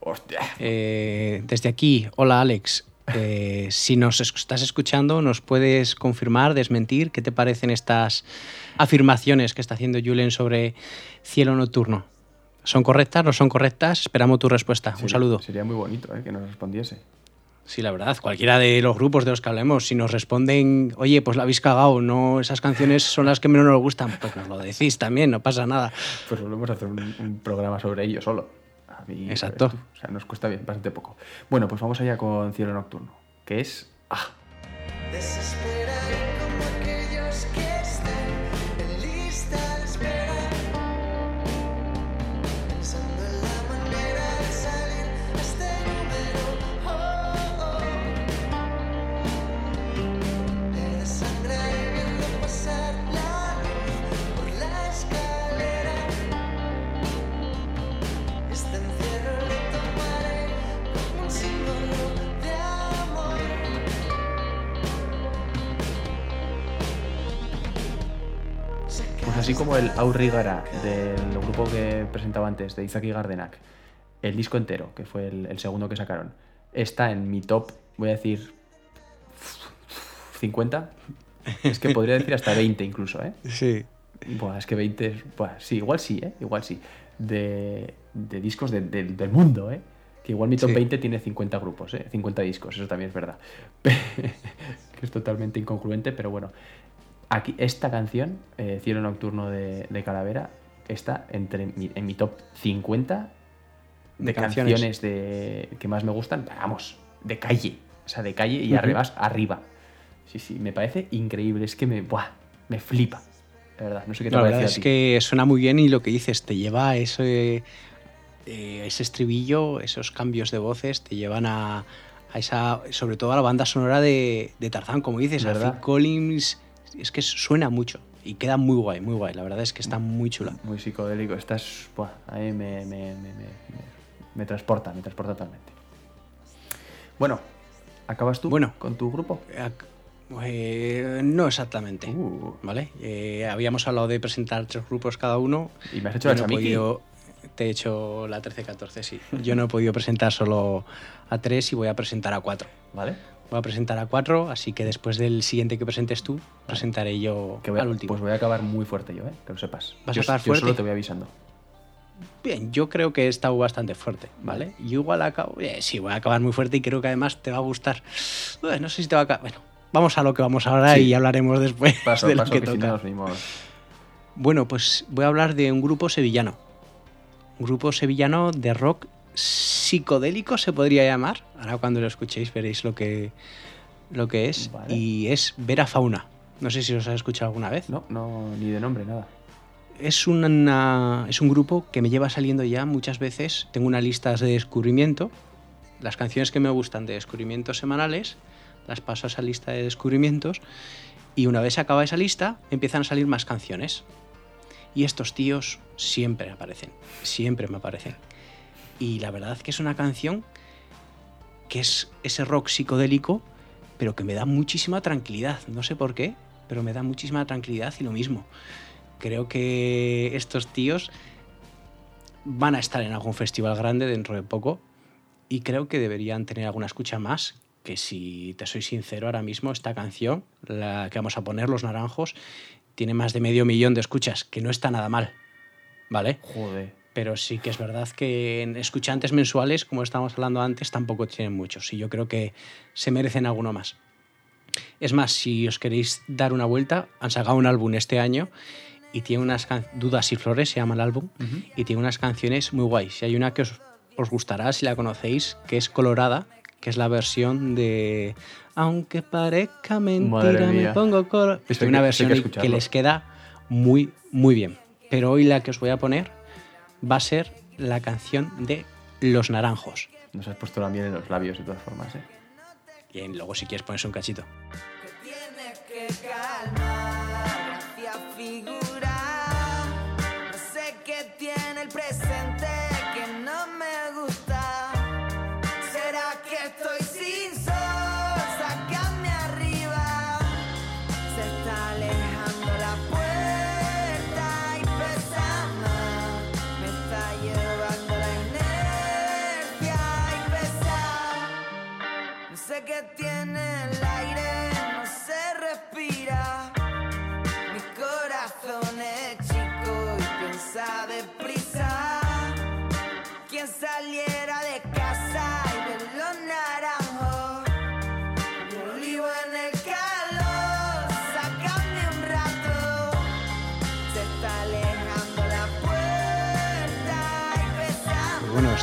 ¡Hostia! Eh, desde aquí, hola Alex. Eh, [laughs] si nos es- estás escuchando, ¿nos puedes confirmar, desmentir qué te parecen estas afirmaciones que está haciendo Julen sobre cielo nocturno? ¿Son correctas? ¿No son correctas? Esperamos tu respuesta. Un saludo. Sería muy bonito eh, que nos respondiese. Sí, la verdad, cualquiera de los grupos de los que hablemos, si nos responden, oye, pues la habéis cagado, no, esas canciones son las que menos nos gustan, pues nos lo decís también, no pasa nada. Pues volvemos a hacer un, un programa sobre ello solo. A mí, Exacto. O sea, nos cuesta bien, bastante poco. Bueno, pues vamos allá con Cielo Nocturno, que es... Ah, Desesperaré como aquellos que como el Aurrigara del grupo que presentaba antes, de Izaki Gardenak, el disco entero, que fue el, el segundo que sacaron, está en mi top, voy a decir, 50. Es que podría decir hasta 20 incluso, ¿eh? [laughs] Sí. Buah, es que 20 es. buah, sí, igual sí, ¿eh? Igual sí. De, de discos de- de- del mundo, ¿eh? Que igual mi top Sí. 20 tiene 50 grupos, ¿eh? 50 discos, eso también es verdad. [laughs] que es totalmente incongruente, pero bueno. Aquí, esta canción, eh, Cielo Nocturno de, de Calavera, está entre mi- en mi top 50 de, De canciones. canciones, de, que más me gustan, vamos, de calle. O sea, de calle y Ujú. arriba, arriba. Sí, sí, me parece increíble. Es que me, buah, me flipa. De verdad, no sé qué te La verdad a es ti. que suena muy bien y lo que dices, te lleva a ese, eh, ese estribillo, esos cambios de voces, te llevan a, a esa, sobre todo a la banda sonora de, de Tarzán, como dices, a ¿Verdad? Phil Collins, es que suena mucho y queda muy guay, muy guay, la verdad es que está muy chula. Muy psicodélico. Estás, buah, ahí me, me, me, me, transporta, me transporta totalmente. Bueno, ¿acabas tú Bueno. con tu grupo? Eh, no exactamente, Uh. ¿vale? Eh, habíamos hablado de presentar tres grupos cada uno. Y me has hecho la no te he hecho la 13-14, sí. Yo no he podido presentar solo a tres y voy a presentar a cuatro. ¿Vale? Voy a presentar a cuatro, así que después del siguiente que presentes tú, presentaré yo Que voy a- al último. Pues voy a acabar muy fuerte yo, ¿eh? Que lo sepas. ¿Vas yo, a acabar yo solo fuerte? te voy avisando. Bien, yo creo que he estado bastante fuerte, ¿vale? Yo igual acabo... eh, sí, voy a acabar muy fuerte y creo que además te va a gustar. Uy, no sé si te va a acabar... Bueno, vamos a lo que vamos ahora Sí. y hablaremos después Paso, de lo paso, que que, si toca. no. Bueno, pues voy a hablar de un grupo sevillano. Un grupo sevillano de rock psicodélico se podría llamar. Ahora cuando lo escuchéis veréis lo que, lo que es. Vale. Y es Vera Fauna. No sé si os has escuchado alguna vez. No, no, ni de nombre, nada. Es, una, es un grupo que me lleva saliendo ya muchas veces. Tengo una lista de descubrimiento. Las canciones que me gustan de descubrimientos semanales las paso a esa lista de descubrimientos. Y una vez acaba esa lista, empiezan a salir más canciones. Y estos tíos siempre aparecen. Siempre me aparecen. Y la verdad que es una canción que es ese rock psicodélico, pero que me da muchísima tranquilidad. No sé por qué, pero me da muchísima tranquilidad y lo mismo. Creo que estos tíos van a estar en algún festival grande dentro de poco y creo que deberían tener alguna escucha más. Que si te soy sincero, ahora mismo esta canción, la que vamos a poner, Los Naranjos, tiene más de medio millón de escuchas, que no está nada mal. ¿Vale? Joder. Pero sí que es verdad que en escuchantes mensuales, como estábamos hablando antes, tampoco tienen muchos. Y yo creo que se merecen alguno más. Es más, si os queréis dar una vuelta, han sacado un álbum este año y tiene unas Dudas y Flores, se llama el álbum, y tiene unas canciones muy guays. Y hay una que os, os gustará si la conocéis, que es Colorada, que es la versión de Aunque parezca mentira, me pongo color. Es que- una hay versión que que, les queda muy, muy bien. Pero hoy la que os voy a poner va a ser la canción de Los Naranjos. Nos has puesto la miel en los labios de todas formas, ¿eh? Y luego si quieres ponerse un cachito. que tienes que calmar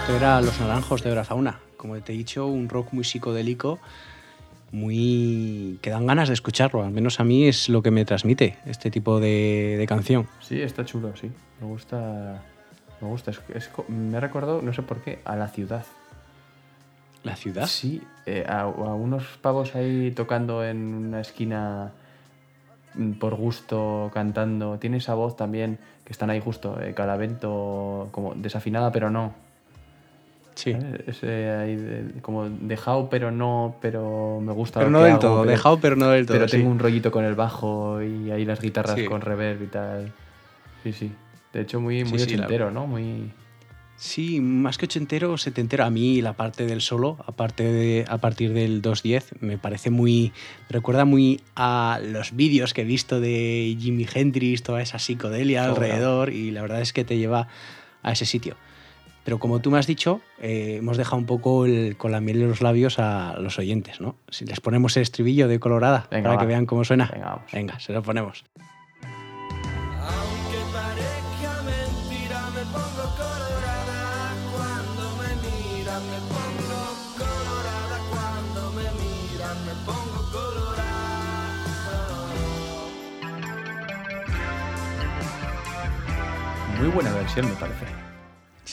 esto era Los Naranjos de Fauna. Como te he dicho, un rock muy psicodélico, muy... que dan ganas de escucharlo. Al menos a mí es lo que me transmite este tipo de, de canción. Sí, está chulo, sí. Me gusta. Me gusta. Es, me ha recordado, no sé por qué, a la ciudad. ¿La ciudad? Sí, eh, a, a unos pavos ahí tocando en una esquina mm, por gusto, cantando. Tiene esa voz también que están ahí justo, eh, calavento, como desafinada, pero no. Sí. Ese ahí de- como dejado, pero no, pero me gusta. Pero lo no que del hago, todo, pero- dejado, pero no del todo. Pero sí. tengo un rollito con el bajo y ahí las guitarras Sí. con reverb y tal. Sí, sí. De hecho, muy, Sí, muy sí, la- ochentero, ¿no? Muy. Sí, más que ochentero, setentero. A mí la parte del solo, aparte de, a partir del 2.10, me parece muy... Me recuerda muy a los vídeos que he visto de Jimi Hendrix, toda esa psicodelia alrededor, y la verdad es que te lleva a ese sitio. Pero como tú me has dicho, eh, hemos dejado un poco el- con la miel en los labios a los oyentes, ¿no? Si les ponemos el estribillo de Colorada Venga, para va. que vean cómo suena. Venga, vamos. Venga, se lo ponemos. Aunque parezca mentira, me pongo colorada cuando me miran, me pongo colorada cuando me miran, me pongo colorada. Muy buena versión, me parece.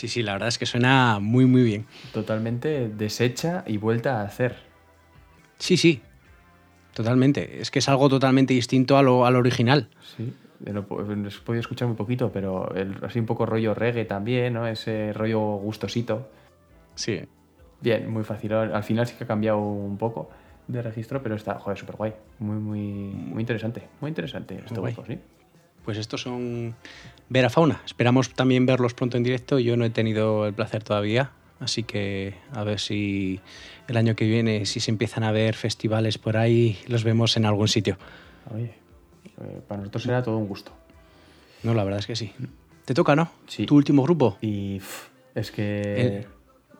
Sí, sí, la verdad es que suena muy, muy bien. Totalmente deshecha y vuelta a hacer. Sí, sí, totalmente. Es que es algo totalmente distinto a lo, al original. Sí. eh, Lo, he podido escuchar muy poquito, pero el- así un poco rollo reggae también, ¿no? Ese rollo gustosito. Sí. Bien, muy fácil. Al final sí que ha cambiado un poco de registro, pero está, joder, súper guay. Muy, muy, muy interesante. Muy interesante este grupo, sí. Pues estos son Vera Fauna. Esperamos también verlos pronto en directo. Yo no he tenido el placer todavía, así que a ver si el año que viene, si se empiezan a ver festivales por ahí, los vemos en algún sitio. Oye, eh, para nosotros será todo un gusto. No, la verdad es que sí. Te toca, ¿no? Sí. Tu último grupo. Y es que El-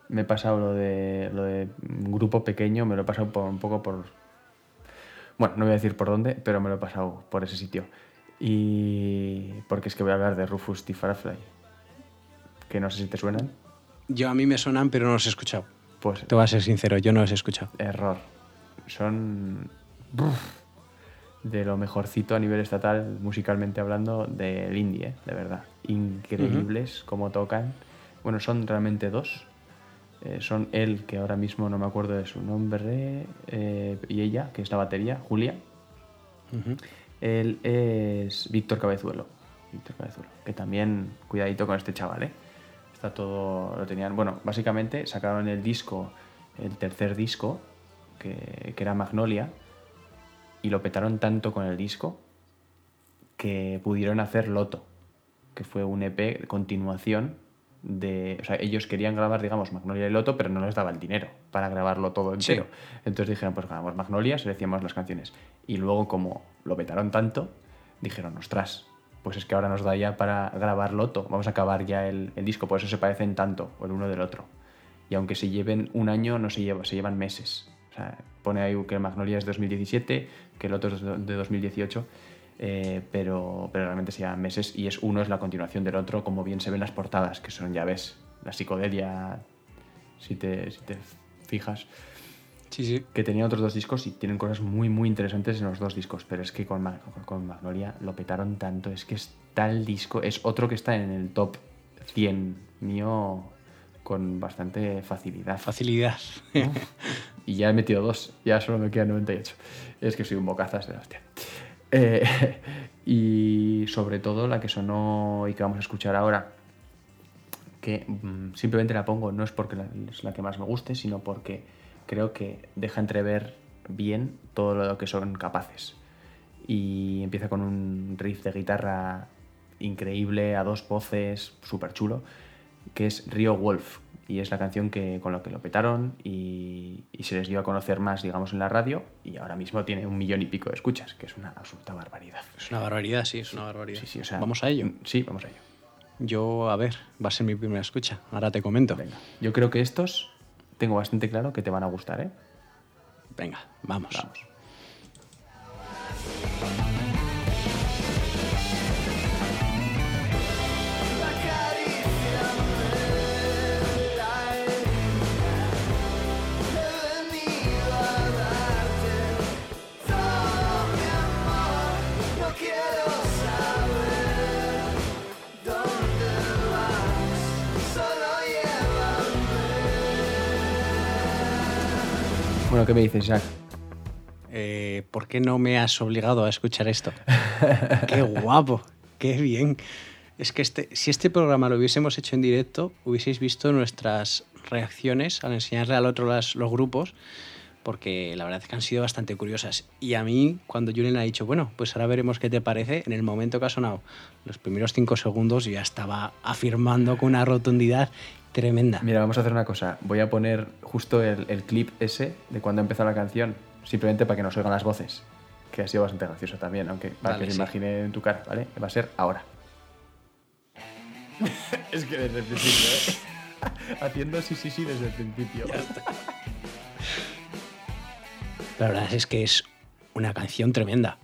me he pasado lo de, lo de un grupo pequeño, me lo he pasado por, un poco por... Bueno, no voy a decir por dónde, pero me lo he pasado por ese sitio. Y porque es que voy a hablar de Rufus T. Firefly, que no sé si te suenan. Yo a mí me suenan, pero no los he escuchado. Pues Te voy a ser sincero, yo no los he escuchado. error. Son de lo mejorcito a nivel estatal, musicalmente hablando, del indie, ¿eh? de verdad. Increíbles como tocan. Bueno, son realmente dos. Eh, son él, que ahora mismo no me acuerdo de su nombre, eh, y ella, que es la batería, Julia. Él es Víctor Cabezuelo. Víctor Cabezuelo. Que también, cuidadito con este chaval, ¿eh? Está todo. Lo tenían. Bueno, básicamente sacaron el disco, el tercer disco, que, que era Magnolia, y lo petaron tanto con el disco que pudieron hacer Loto, que fue un EP de continuación de... O sea, ellos querían grabar, digamos, Magnolia y Loto, pero no les daba el dinero para grabarlo todo Sí. entero. Entonces dijeron, pues grabamos Magnolia, seleccionamos las canciones. Y luego, como lo vetaron tanto, dijeron, ostras, pues es que ahora nos da ya para grabar Loto. Vamos a acabar ya el, el disco, por eso se parecen tanto el uno del otro. Y aunque se lleven un año, no se, lleva, se llevan meses. O sea, pone ahí que Magnolia es 2017, que el otro es de 2018, eh, pero, pero realmente se llevan meses y es uno es la continuación del otro, como bien se ven las portadas, que son, ya ves, la psicodelia, si te, si te fijas, Sí, sí. que tenía otros dos discos y tienen cosas muy, muy interesantes en los dos discos, pero es que con, con Magnolia lo petaron tanto, es que está el disco, es otro que está en el top 100 mío con bastante facilidad. Facilidad. Y ya he metido dos, ya solo me quedan 98. Es que soy un bocazas de hostia. [laughs] Y sobre todo la que sonó y que vamos a escuchar ahora, que mm, simplemente la pongo no es porque es la que más me guste, sino porque creo que deja entrever bien todo lo que son capaces. Y empieza con un riff de guitarra increíble, a dos voces, súper chulo, que es Rio Wolf. Y es la canción que, con la que lo petaron y, y se les dio a conocer más, digamos, en la radio. Y ahora mismo tiene un millón y pico de escuchas, que es una absoluta barbaridad. Es una barbaridad, sí, es una barbaridad. Sí, sí, o sea, Vamos a ello. Sí, vamos a ello. Yo, a ver, va a ser mi primera escucha. Ahora te comento. Venga. Yo creo que estos tengo bastante claro que te van a gustar, ¿eh? Venga, vamos. Vamos. Bueno, ¿qué me dices, Jack? Eh, ¿Por qué no me has obligado a escuchar esto? [laughs] ¡Qué guapo! ¡Qué bien! Es que este, si este programa lo hubiésemos hecho en directo, hubieseis visto nuestras reacciones al enseñarle al otro las- los grupos, porque la verdad es que han sido bastante curiosas. Y a mí, cuando Julen ha dicho, bueno, pues ahora veremos qué te parece, en el momento que ha sonado los primeros cinco segundos, yo ya estaba afirmando con una rotundidad tremenda. Mira, vamos a hacer una cosa. Voy a poner justo el, el clip ese de cuando empezó la canción, simplemente para que nos oigan las voces, que ha sido bastante gracioso también, aunque para Vale, que se imagine en tu cara, ¿vale? Va a ser ahora. [laughs] es que desde el principio, ¿eh? [laughs] Haciendo sí, sí, sí desde el principio. La verdad es que es una canción tremenda.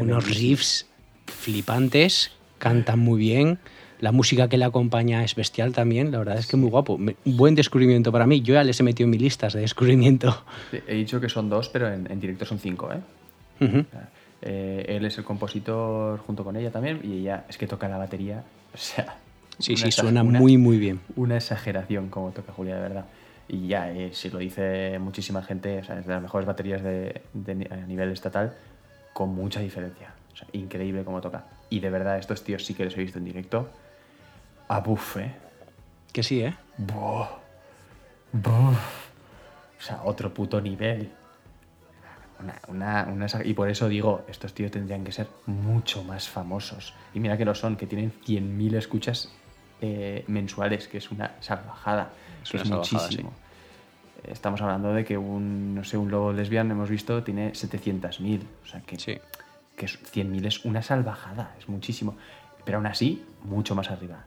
Unos riffs flipantes, cantan muy bien. La música que le acompaña es bestial también, la verdad es que muy guapo. Me- buen descubrimiento para mí. Yo ya les he metido en mis listas de descubrimiento. He dicho que son dos, pero en, en directo son cinco, ¿eh? Eh, él es el compositor junto con ella también y ella es que toca la batería. O sea, Sí, sí, suena una- muy, muy bien. Una exageración como toca Julia, de verdad. Y ya, eh, si lo dice muchísima gente, o sea, es de las mejores baterías de, a nivel estatal, con mucha diferencia. O sea, increíble cómo toca. Y de verdad, estos tíos sí que los he visto en directo. A buff, ¿eh? Que sí, ¿eh? Buah. Buah. O sea, otro puto nivel. Una, una- y por eso digo, estos tíos tendrían que ser mucho más famosos. Y mira que lo son, que tienen 100.000 escuchas eh, mensuales, que es una salvajada. Es muchísimo. Estamos hablando de que un, no sé, un lobo lesbian, hemos visto, tiene 700.000. O sea, que, Sí. que es- 100.000 es una salvajada, es muchísimo. Pero aún así, mucho más arriba.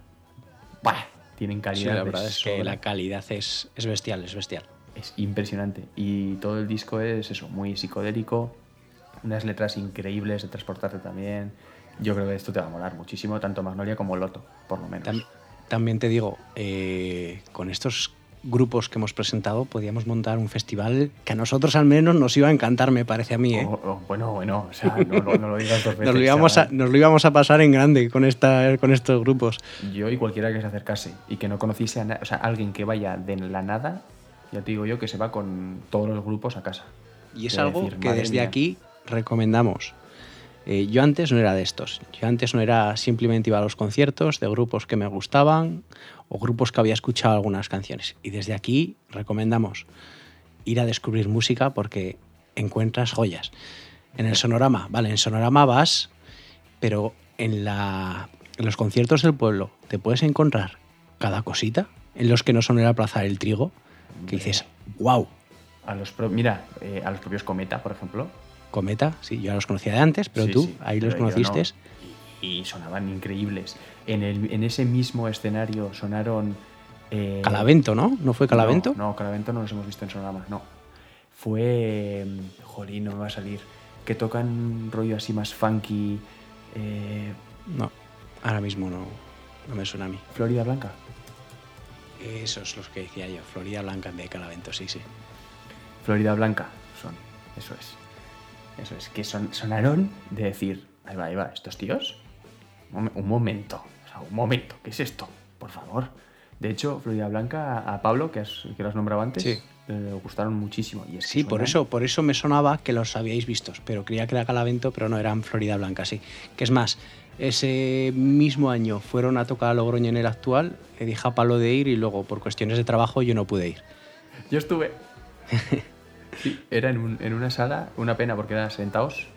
¡Buah! Tienen Sí, calidad. la de verdad es que la calidad es, es bestial, es bestial. Es impresionante. Y todo el disco es eso, muy psicodélico, unas letras increíbles de transportarte también. Yo creo que esto te va a molar muchísimo, tanto Magnolia como Loto, por lo menos. También te digo, eh, con estos grupos que hemos presentado, podíamos montar un festival que a nosotros al menos nos iba a encantar, me parece a mí. ¿eh? Oh, oh, bueno, bueno, o sea, no, no- no lo digas dos veces. [laughs] nos, lo íbamos a, chaval. nos lo íbamos a pasar en grande con, esta, con estos grupos. Yo y cualquiera que se acercase y que no conociese a o sea, alguien que vaya de la nada, ya te digo yo que se va con todos los grupos a casa. Y es Quiero algo decir, que desde mía. aquí recomendamos. Eh, yo antes no era de estos. Yo antes no era simplemente iba a los conciertos de grupos que me gustaban o grupos que había escuchado algunas canciones. Y desde aquí recomendamos ir a descubrir música porque encuentras joyas. En el sonorama, vale, en sonorama vas, pero en, la, en los conciertos del pueblo te puedes encontrar cada cosita, en los que no son el aplazar el trigo, que dices, wow, A los pro- mira, eh, a los propios Cometa, por ejemplo. Cometa, sí, yo ya los conocía de antes, pero Sí, tú sí, ahí los pero conociste. no. Y, y sonaban increíbles. En, el, en ese mismo escenario sonaron. eh, Calavento, ¿no? ¿No fue Calavento? No, no, Calavento no los hemos visto en Sonorama, no. Fue. mm, Jolín, no me va a salir. Que tocan un rollo así más funky. eh, No, ahora mismo no, no me suena a mí. Florida Blanca. Esos los que decía yo, Florida Blanca de Calavento, sí, sí. Florida Blanca son. Eso es. Eso es. Que son, sonaron de decir. Ahí va, ahí va, estos tíos. Un, momen- un momento. O sea, un momento. ¿Qué es esto? Por favor. De hecho, Florida Blanca, a Pablo, que, has, que lo has nombrado antes, Sí. le gustaron muchísimo. Y es Sí, por eso, por eso me sonaba que los habíais visto, pero creía que era Calavento, pero no eran Florida Blanca, sí. Que es más, ese mismo año fueron a tocar a Logroño en el actual, le dije a Pablo de ir y luego por cuestiones de trabajo yo no pude ir. Yo estuve. [laughs] Sí, era en, un- en una sala, una pena porque era sentados.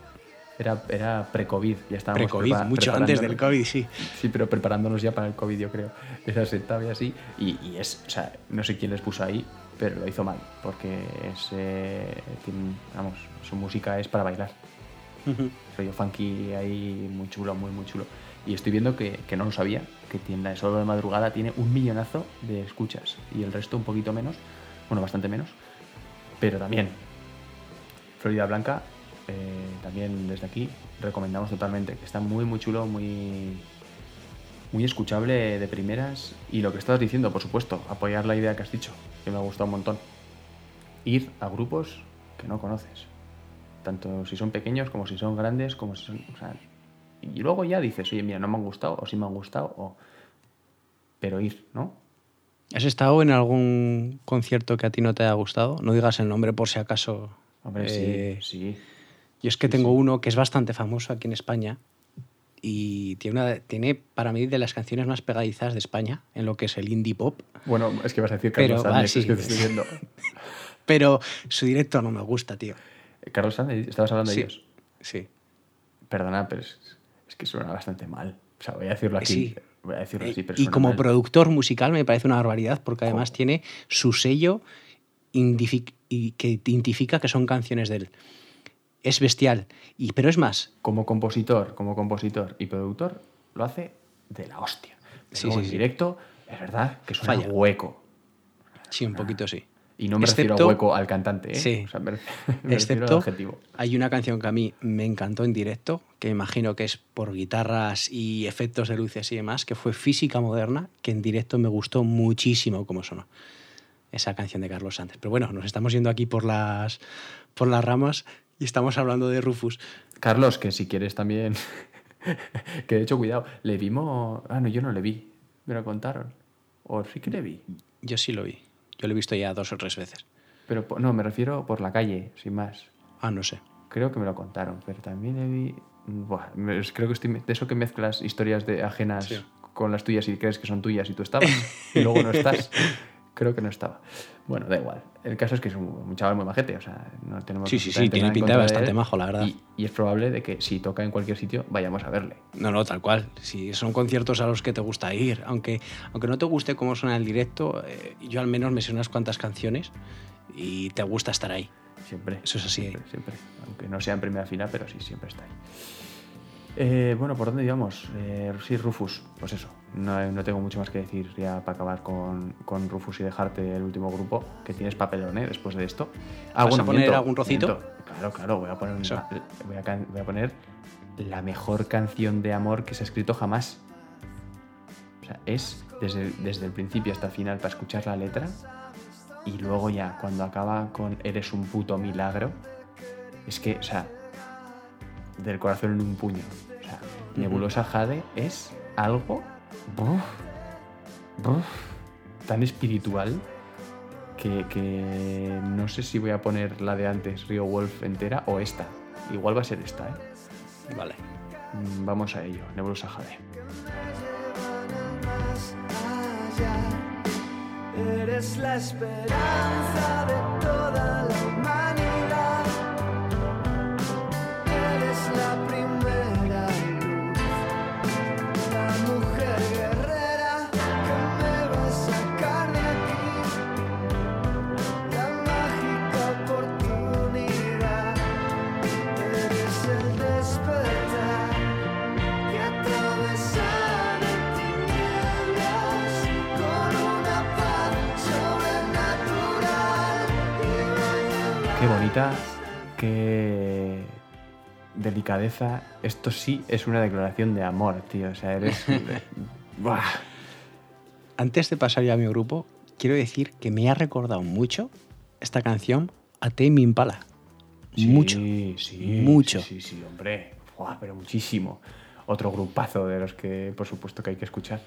Era, era pre-COVID, ya estábamos Pre-COVID, mucho antes del. COVID, sí. Sí, pero preparándonos ya para el COVID, yo creo. Era sentado y así. Y, y es, o sea, no sé quién les puso ahí, pero lo hizo mal, porque es, eh, tiene- vamos, su música es para bailar. Rollo funky ahí, muy chulo, muy, muy chulo. Y estoy viendo que, que no lo sabía, que tiene la de solo de madrugada tiene un millonazo de escuchas y el resto un poquito menos, bueno, bastante menos, pero también. Florida Blanca, eh, también desde aquí recomendamos totalmente, que está muy, muy chulo, muy, muy escuchable de primeras. Y lo que estabas diciendo, por supuesto, apoyar la idea que has dicho, que me ha gustado un montón. Ir a grupos que no conoces. Tanto si son pequeños como si son grandes, como si son. y luego ya dices, oye, mira, no me han gustado, o sí me han gustado, o. Pero ir, ¿no? ¿Has estado en algún concierto que a ti no te haya gustado? No digas el nombre por si acaso. Hombre, Eh, sí, sí. Yo es que tengo uno que es bastante famoso aquí en España y tiene, una, tiene para mí de las canciones más pegadizas de España en lo que es el indie pop, Bueno, es que vas a decir Pero, Carlos vale, Sánchez, sí. es que te estoy viendo. [laughs] pero su directo no me gusta, tío. Carlos Sánchez, ¿estabas hablando de ellos? sí. Perdona, pero es, es que suena bastante mal. O sea, voy a decirlo aquí. Sí. Voy a decirlo así, pero y como productor musical me parece una barbaridad porque además tiene su sello y que identifica que son canciones de él. Es bestial. Y, pero es más, como compositor, como compositor y productor, lo hace de la hostia. Pero Sí, en sí. directo, es verdad que suena Falla. hueco. sí, un poquito sí. Y no me refiero a Excepto- hueco al cantante, ¿eh? Sí. O sea, me, [laughs] me refiero al Excepto, hay una canción que a mí me encantó en directo, que imagino que es por guitarras y efectos de luces y demás, que fue Física Moderna, que en directo me gustó muchísimo como sonó. Esa canción de Carlos Sánchez. Pero bueno, nos estamos yendo aquí por las, por las ramas y estamos hablando de Rufus. Carlos, que si quieres también. [laughs] que de hecho, cuidado, le vimos. Ah, no, yo no le vi. Me lo contaron. O sí que le vi. Yo sí lo vi. Yo lo he visto ya dos o tres veces. Pero no, me refiero por la calle, sin más. Ah, no sé. Creo que me lo contaron, pero también le vi. Buah, creo que estoy de eso que mezclas historias de ajenas Sí. con las tuyas y crees que son tuyas y tú estabas y luego no [laughs] estás. Creo que no estaba. Bueno, da igual. El caso es que es un, un chaval muy majete, o sea, no tenemos Sí, sí, sí, tiene pinta bastante él, majo, la verdad. Y, y es probable de que si toca en cualquier sitio vayamos a verle. No, no, tal cual. Si son conciertos a los que te gusta ir, aunque, aunque no te guste cómo suena el directo, eh, yo al menos me sé unas cuantas canciones y te gusta estar ahí. Siempre. Eso es así. Siempre, siempre. Aunque no sea en primera fila, pero sí, siempre está ahí. Eh, bueno, ¿por dónde íbamos? Eh, sí, Rufus. Pues eso. No, no tengo mucho más que decir ya para acabar con, con Rufus y dejarte el último grupo, que tienes papelón, ¿eh? Después de esto. Ah, ¿Vas a poner algún miento. Claro, claro. Voy a, poner una- voy, a voy a poner la mejor canción de amor que se ha escrito jamás. O sea, es desde, desde el principio hasta el final para escuchar la letra y luego ya cuando acaba con Eres un puto milagro, es que, o sea, del corazón en un puño. O sea, Nebulosa Jade es algo buf, buf, tan espiritual que, que no sé si voy a poner la de antes, Rio Wolf entera, o esta. Igual va a ser esta, ¿eh? Vale. Mm, Vamos a ello, Nebulosa Jade. Eres la esperanza de toda la humanidad. Bonita, qué delicadeza. Esto sí es una declaración de amor, tío. O sea, eres. [laughs] Buah. Antes de pasar ya a mi grupo, quiero decir que me ha recordado mucho esta canción a Tame Impala. mucho. Sí, sí, Mucho. Sí, sí, sí, hombre. Buah, pero muchísimo. Otro grupazo de los que, por supuesto, que hay que escuchar.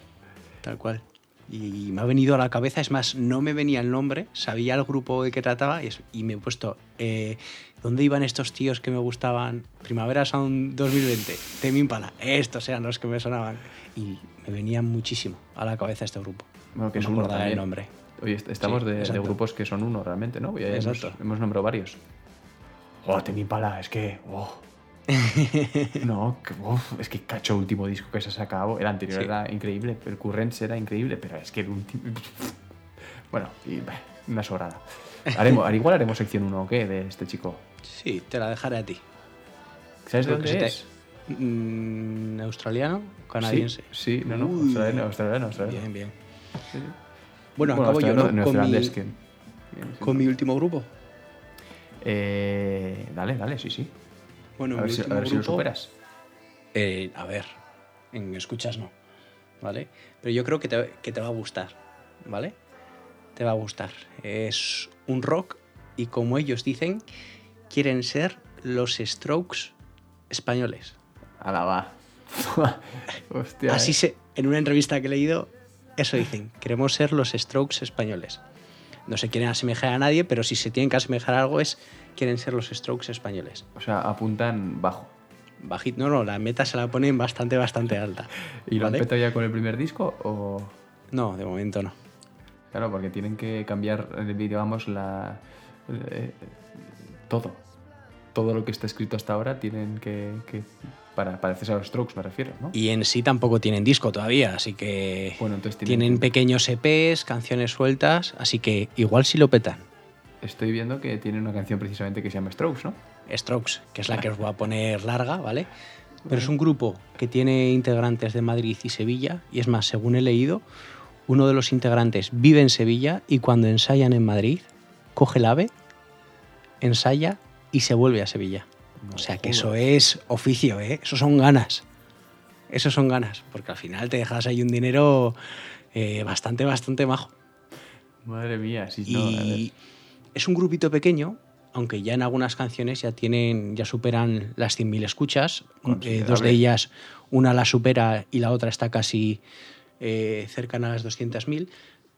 Tal cual. Y me ha venido a la cabeza, es más, no me venía el nombre, sabía el grupo de qué trataba y, me he puesto, eh, ¿dónde iban estos tíos que me gustaban? Primavera Sound 2020, Tame Impala, estos eran los que me sonaban. Y me venían muchísimo a la cabeza este grupo. Bueno, que no me acordaba el nombre. Oye, est- estamos Sí, de, de grupos que son uno realmente, ¿no? Hemos, hemos nombrado varios. Oh, Temi Impala, es que. oh. [laughs] no, que, uf, es que cacho último disco que se ha sacado. El anterior Sí. era increíble, el Currents era increíble, pero es que el último. [laughs] Bueno, y, bah, una sobrada. Haremos, al igual haremos sección 1 o qué de este chico. Sí, te la dejaré a ti. ¿Sabes de Creo que dónde es? te- Mm, ¿Australiano? ¿Canadiense? Sí, sí, no, no, Uy. australiano, australiano, australiano. Bien, bien. Sí. Bueno, acabo yo ¿no? con, mi, que- Bien, sí. con mi último grupo. Eh, dale, dale, sí, sí. Bueno, A ver, si, a último ver si lo grupo- superas. Eh, a ver, en escuchas no, ¿vale? Pero yo creo que te, que te va a gustar, ¿vale? Te va a gustar. Es un rock y como ellos dicen, quieren ser los Strokes españoles. Ala, va. [laughs] Hostia. Así eh. se, en una entrevista que he leído, eso dicen, queremos ser los Strokes españoles. No se quieren asemejar a nadie, pero si se tienen que asemejar a algo es, quieren ser los Strokes españoles. O sea, apuntan bajo. Bajito, no, no, la meta se la ponen bastante, bastante alta. [laughs] ¿Y lo han petado ya con el primer disco? O... No, de momento no. Claro, porque tienen que cambiar, digamos, la... eh, todo. Todo lo que está escrito hasta ahora tienen que... que- para parecerse a los Strokes, me refiero, ¿no? Y en sí tampoco tienen disco todavía, así que Bueno, entonces tienen- tienen pequeños EPs, canciones sueltas, así que igual si lo petan. Estoy viendo que tienen una canción precisamente que se llama Strokes, ¿no? Strokes, que es la que os voy a poner larga, ¿vale? Pero es un grupo que tiene integrantes de Madrid y Sevilla, y es más, según he leído, uno de los integrantes vive en Sevilla y cuando ensayan en Madrid, coge el ave, ensaya y se vuelve a Sevilla. No o sea que eso es oficio, ¿eh? Eso son ganas. Eso son ganas, porque al final te dejas ahí un dinero eh, bastante, bastante majo. Madre mía, sí, no, ver. Y es un grupito pequeño, aunque ya en algunas canciones ya tienen, ya superan las 100.000 escuchas. Eh, dos de ellas, una la supera y la otra está casi eh, cercana a las 200.000,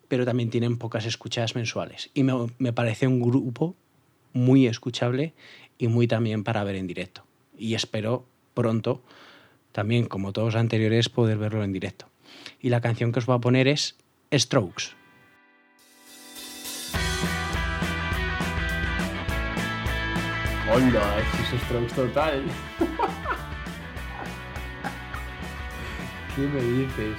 pero también tienen pocas escuchas mensuales. Y me, me parece un grupo muy escuchable y muy también para ver en directo. Y espero pronto, también como todos los anteriores, poder verlo en directo. Y la canción que os voy a poner es Strokes. ¡Hola! Es Strokes total. [laughs] ¿Qué me dices?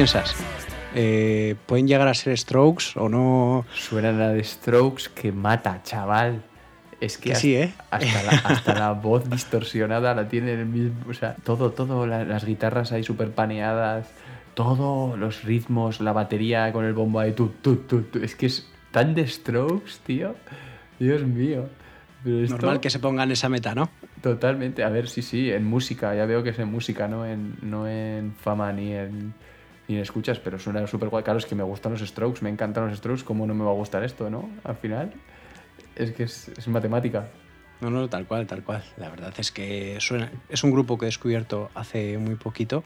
Piensas? Eh, ¿Pueden llegar a ser Strokes o no? Suena la de Strokes que mata, chaval. Es que, Que hasta, sí, ¿eh? hasta, la, [laughs] hasta la voz distorsionada la tiene el mismo. O sea, todo, todo, la- las guitarras ahí súper paneadas, todo, los ritmos, la batería con el bombo ahí, tu, tu, tu, tu. Es que es tan de Strokes, tío. Dios mío. Pero esto- Normal que se pongan esa meta, ¿no? Totalmente, a ver, sí, sí, en música, ya veo que es en música, no en, no en fama ni en, ni escuchas, pero suena súper guay. Claro, es que me gustan los strokes, me encantan los strokes, ¿cómo no me va a gustar esto, no? Al final, es que es, es matemática. No, no, tal cual, tal cual. La verdad es que suena, es un grupo que he descubierto hace muy poquito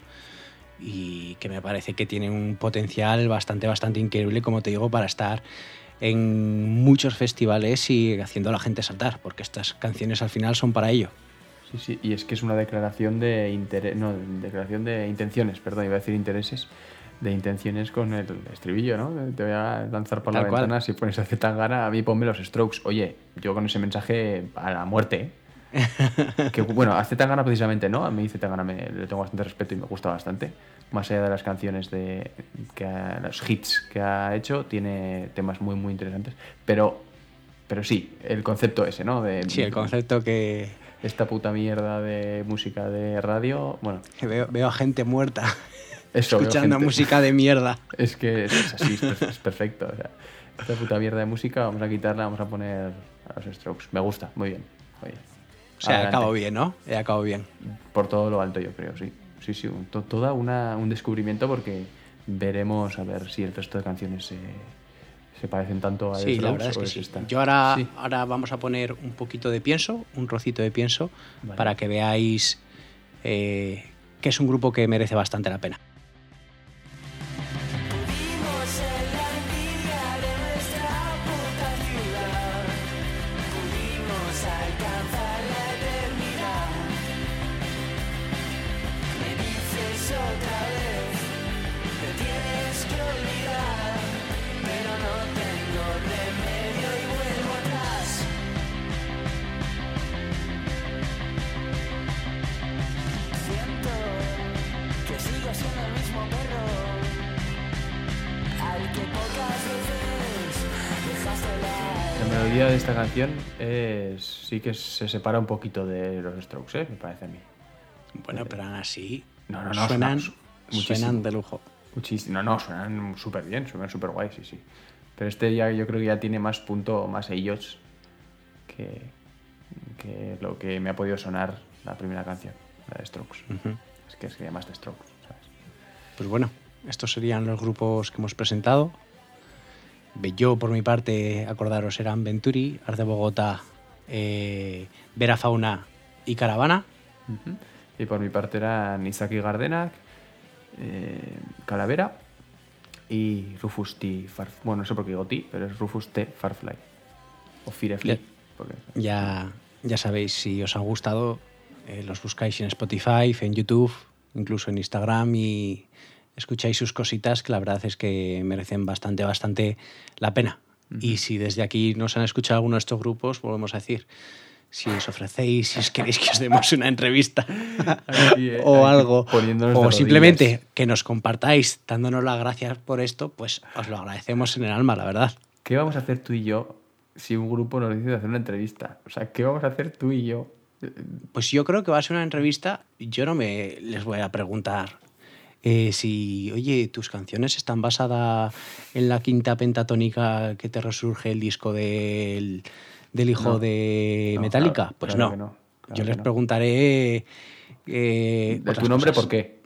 y que me parece que tiene un potencial bastante, bastante increíble, como te digo, para estar en muchos festivales y haciendo a la gente saltar, porque estas canciones al final son para ello. Sí, sí, y es que es una declaración de interés, no, declaración de intenciones, perdón, iba a decir intereses, de intenciones con el estribillo, ¿no? Te voy a lanzar por la Tal cual. ventana si pones a Zetangana, a mí ponme los strokes. Oye, yo con ese mensaje a la muerte, ¿eh? [laughs] que bueno, a Zetangana precisamente no, a mí Zetangana me, le tengo bastante respeto y me gusta bastante. Más allá de las canciones de que ha- los hits que ha hecho, tiene temas muy muy interesantes, pero pero sí, el concepto ese, ¿no? De Sí, el concepto que esta puta mierda de música de radio, bueno, veo, veo a gente muerta eso escuchando música de mierda. [laughs] Es que es, así, es, perfe- es perfecto. o sea, esta puta mierda de música vamos a quitarla, vamos a poner a los Strokes. Me gusta, muy bien. Oye, O sea, acabo bien, ¿no? He acabado bien. Por todo lo alto, yo creo, sí. Sí, sí, un- to- toda una, un descubrimiento porque veremos a ver si el resto de canciones se, se parecen tanto a Sí, la verdad es que sí. esta. Yo ahora, Sí. ahora vamos a poner un poquito de pienso, un rocito de pienso, Vale. para que veáis eh, que es un grupo que merece bastante la pena. Sí que se separa un poquito de los Strokes, ¿eh? me parece a mí. Bueno, pero aún así No, no, no, suenan, suenan de lujo. Muchísimo. No, no, suenan súper bien, suenan súper guay, sí, sí. Pero este ya yo creo que ya tiene más punto, más ellos que, que lo que me ha podido sonar la primera canción, la de Strokes. Es que sería más de Strokes, ¿sabes? Pues bueno, estos serían los grupos que hemos presentado. Yo, por mi parte, acordaros, eran Venturi, Ars de Bogotá, eh, Vera Fauna y Caravana. Y por mi parte eran Isaki Gardenak, eh, Calavera y Rufus T. Farf Bueno, no sé por qué digo T, pero es Rufus T. Farfly. O Firefly. Ya. porque- Ya, ya sabéis, si os han gustado, eh, los buscáis en Spotify, en YouTube, incluso en Instagram y escucháis sus cositas que la verdad es que merecen bastante, bastante la pena. Y si desde aquí nos han escuchado alguno de estos grupos, volvemos a decir, si os ofrecéis, si os queréis que os demos una entrevista eh, o algo, o simplemente que nos compartáis dándonos las gracias por esto, pues os lo agradecemos en el alma, la verdad. ¿Qué vamos a hacer tú y yo si un grupo nos dice de hacer una entrevista? O sea, ¿qué vamos a hacer tú y yo? Pues yo creo que va a ser una entrevista. Yo no me les voy a preguntar eh, si, oye, tus canciones están basadas en la quinta pentatónica que te resurge el disco del, del hijo No. de No, Metallica. claro, pues claro no. que no, claro yo les preguntaré. eh, ¿De tu nombre cosas. por qué?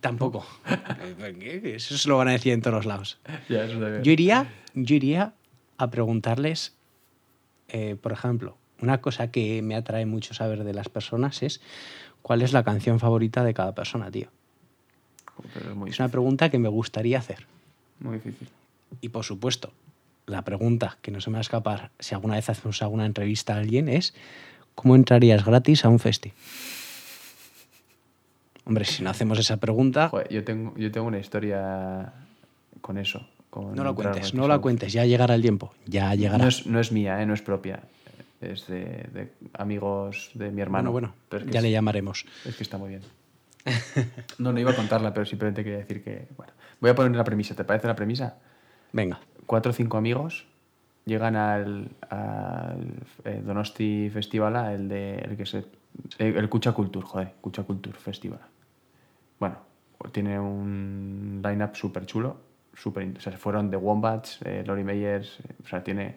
Tampoco. [laughs] Eso se lo van a decir en todos lados. Ya, Yo iría, yo iría a preguntarles, eh, por ejemplo, una cosa que me atrae mucho saber de las personas es cuál es la canción favorita de cada persona, tío. Pero es muy Es una pregunta que me gustaría hacer. Muy difícil. Y por supuesto, la pregunta que no se me va a escapar si alguna vez hacemos alguna entrevista a alguien es ¿cómo entrarías gratis a un festi? Hombre, si no hacemos esa pregunta, Joder, yo tengo, yo tengo una historia con eso. con no la cuentes, no la cuentes, ya llegará el tiempo, ya llegará. No es, no es mía, ¿eh? no es propia. Es de, de amigos de mi hermano. bueno, Pero bueno, es que ya es- le llamaremos. Es que está muy bien. [laughs] No, no iba a contarla, pero simplemente quería decir que. Bueno, voy a poner la premisa. ¿Te parece la premisa? Venga, Cuatro o cinco amigos llegan al, al eh, Donosti Festival, el de el que se. El, el Cucha Culture, joder, Cucha Culture Festival. Bueno, tiene un line-up súper chulo. Super, o sea, fueron The Wombats, eh, Lori Meyers, eh, o sea, tiene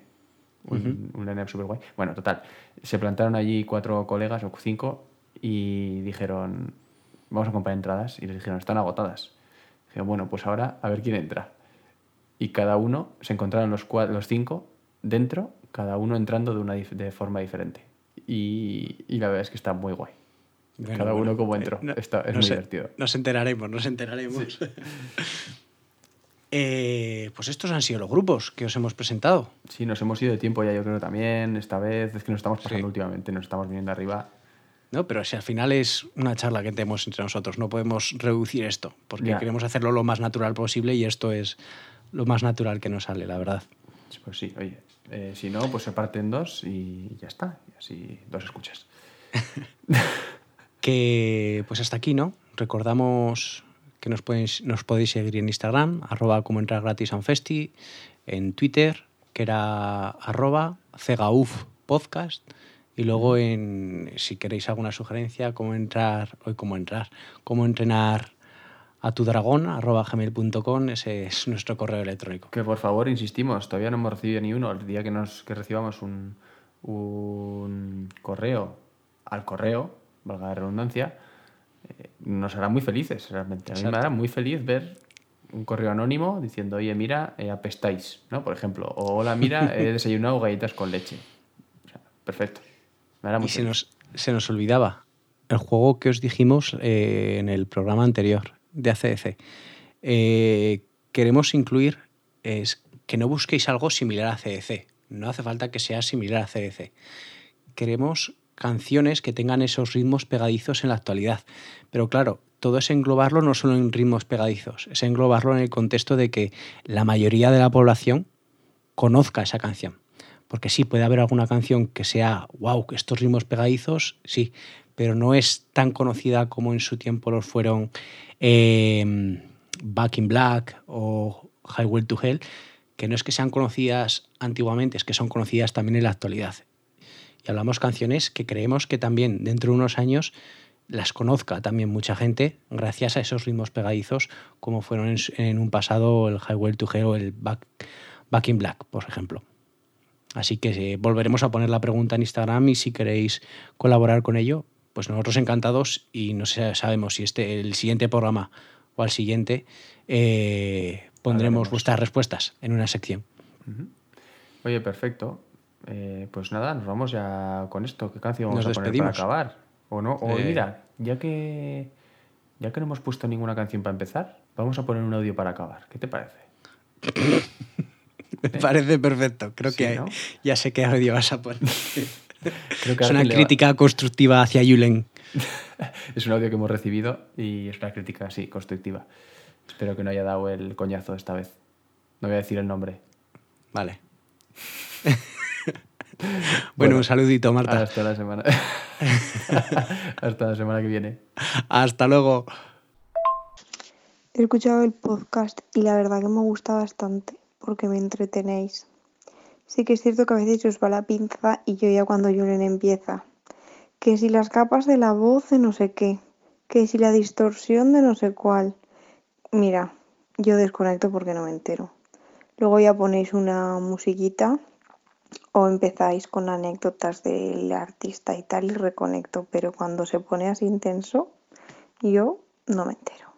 un, un line-up súper guay. Bueno, total, se plantaron allí cuatro colegas o cinco y dijeron, vamos a comprar entradas. Y les dijeron, están agotadas. Dijeron, bueno, pues ahora a ver quién entra. Y cada uno, se encontraron los, cua- los cinco dentro, cada uno entrando de, una de forma diferente. Y, y la verdad es que está muy guay. Bueno, cada bueno, uno como entró. eh, no- Está- es no muy sé, divertido. Nos enteraremos, nos enteraremos. [laughs] Eh, pues estos han sido los grupos que os hemos presentado. Sí, nos hemos ido de tiempo ya, yo creo también. Esta vez es que nos estamos pasando Sí. últimamente, nos estamos viniendo arriba. ¿No? Pero si al final es una charla que tenemos entre nosotros, no podemos reducir esto, porque queremos hacerlo lo más natural posible y esto es lo más natural que nos sale, la verdad. Pues sí, oye, eh, si no, pues se parte en dos y ya está. Y así dos escuchas. [laughs] Que pues hasta aquí, ¿no? Recordamos que nos podéis, nos podéis seguir en Instagram, arroba como entrar gratis a un festi, en Twitter, que era arroba cegauf podcast, y luego en, si queréis alguna sugerencia, cómo entrar, hoy cómo entrar, cómo entrenar a tu dragón, arroba gmail.com, ese es nuestro correo electrónico. Que por favor, insistimos, todavía no hemos recibido ni uno. El día que, nos, que recibamos un, un correo al correo, valga la redundancia, eh, nos hará muy felices realmente. A mí me Exacto. hará muy feliz ver un correo anónimo diciendo, oye, mira, eh, apestáis, ¿no? Por ejemplo. O hola, mira, he [laughs] desayunado galletas con leche. O sea, perfecto. Y se nos, se nos olvidaba el juego que os dijimos eh, en el programa anterior de ACDC. Eh, queremos incluir es que no busquéis algo similar a ACDC. No hace falta que sea similar a ACDC. Queremos canciones que tengan esos ritmos pegadizos en la actualidad. Pero claro, todo es englobarlo no solo en ritmos pegadizos, es englobarlo en el contexto de que la mayoría de la población conozca esa canción. Porque sí, puede haber alguna canción que sea, wow, estos ritmos pegadizos, sí, pero no es tan conocida como en su tiempo los fueron eh, Back in Black o Highway to Hell, que no es que sean conocidas antiguamente, es que son conocidas también en la actualidad. Y hablamos canciones que creemos que también dentro de unos años las conozca también mucha gente gracias a esos ritmos pegadizos como fueron en, un pasado el Highway to Hell o el Back in Black, por ejemplo. Así que eh, volveremos a poner la pregunta en Instagram y si queréis colaborar con ello, pues nosotros encantados y no sé, sabemos si este el siguiente programa o al siguiente eh, pondremos Hablaremos. vuestras respuestas en una sección. Oye, perfecto. Eh, pues nada, nos vamos ya con esto. ¿Qué canción vamos Nos a poner despedimos. para acabar? ¿O no? O mira, ya que ya que no hemos puesto ninguna canción para empezar, vamos a poner un audio para acabar. ¿Qué te parece? [laughs] Me parece perfecto. Creo Sí, que ¿no? ya sé qué audio vas a poner. [laughs] Creo que es una va- crítica constructiva hacia Yulen. [laughs] Es un audio que hemos recibido y es una crítica así, constructiva. Espero que no haya dado el coñazo esta vez. No voy a decir el nombre. Vale. bueno, [laughs] Bueno, un saludito, Marta. Hasta la semana. Hasta la semana que viene. Hasta luego. He escuchado el podcast y la verdad que me gusta bastante porque me entretenéis. Sí que es cierto que a veces os va la pinza y yo ya cuando Julen empieza. Que si las capas de la voz de no sé qué. Que si la distorsión de no sé cuál. Mira, yo desconecto porque no me entero. Luego ya ponéis una musiquita o empezáis con anécdotas del artista y tal y reconecto. Pero cuando se pone así intenso, yo no me entero.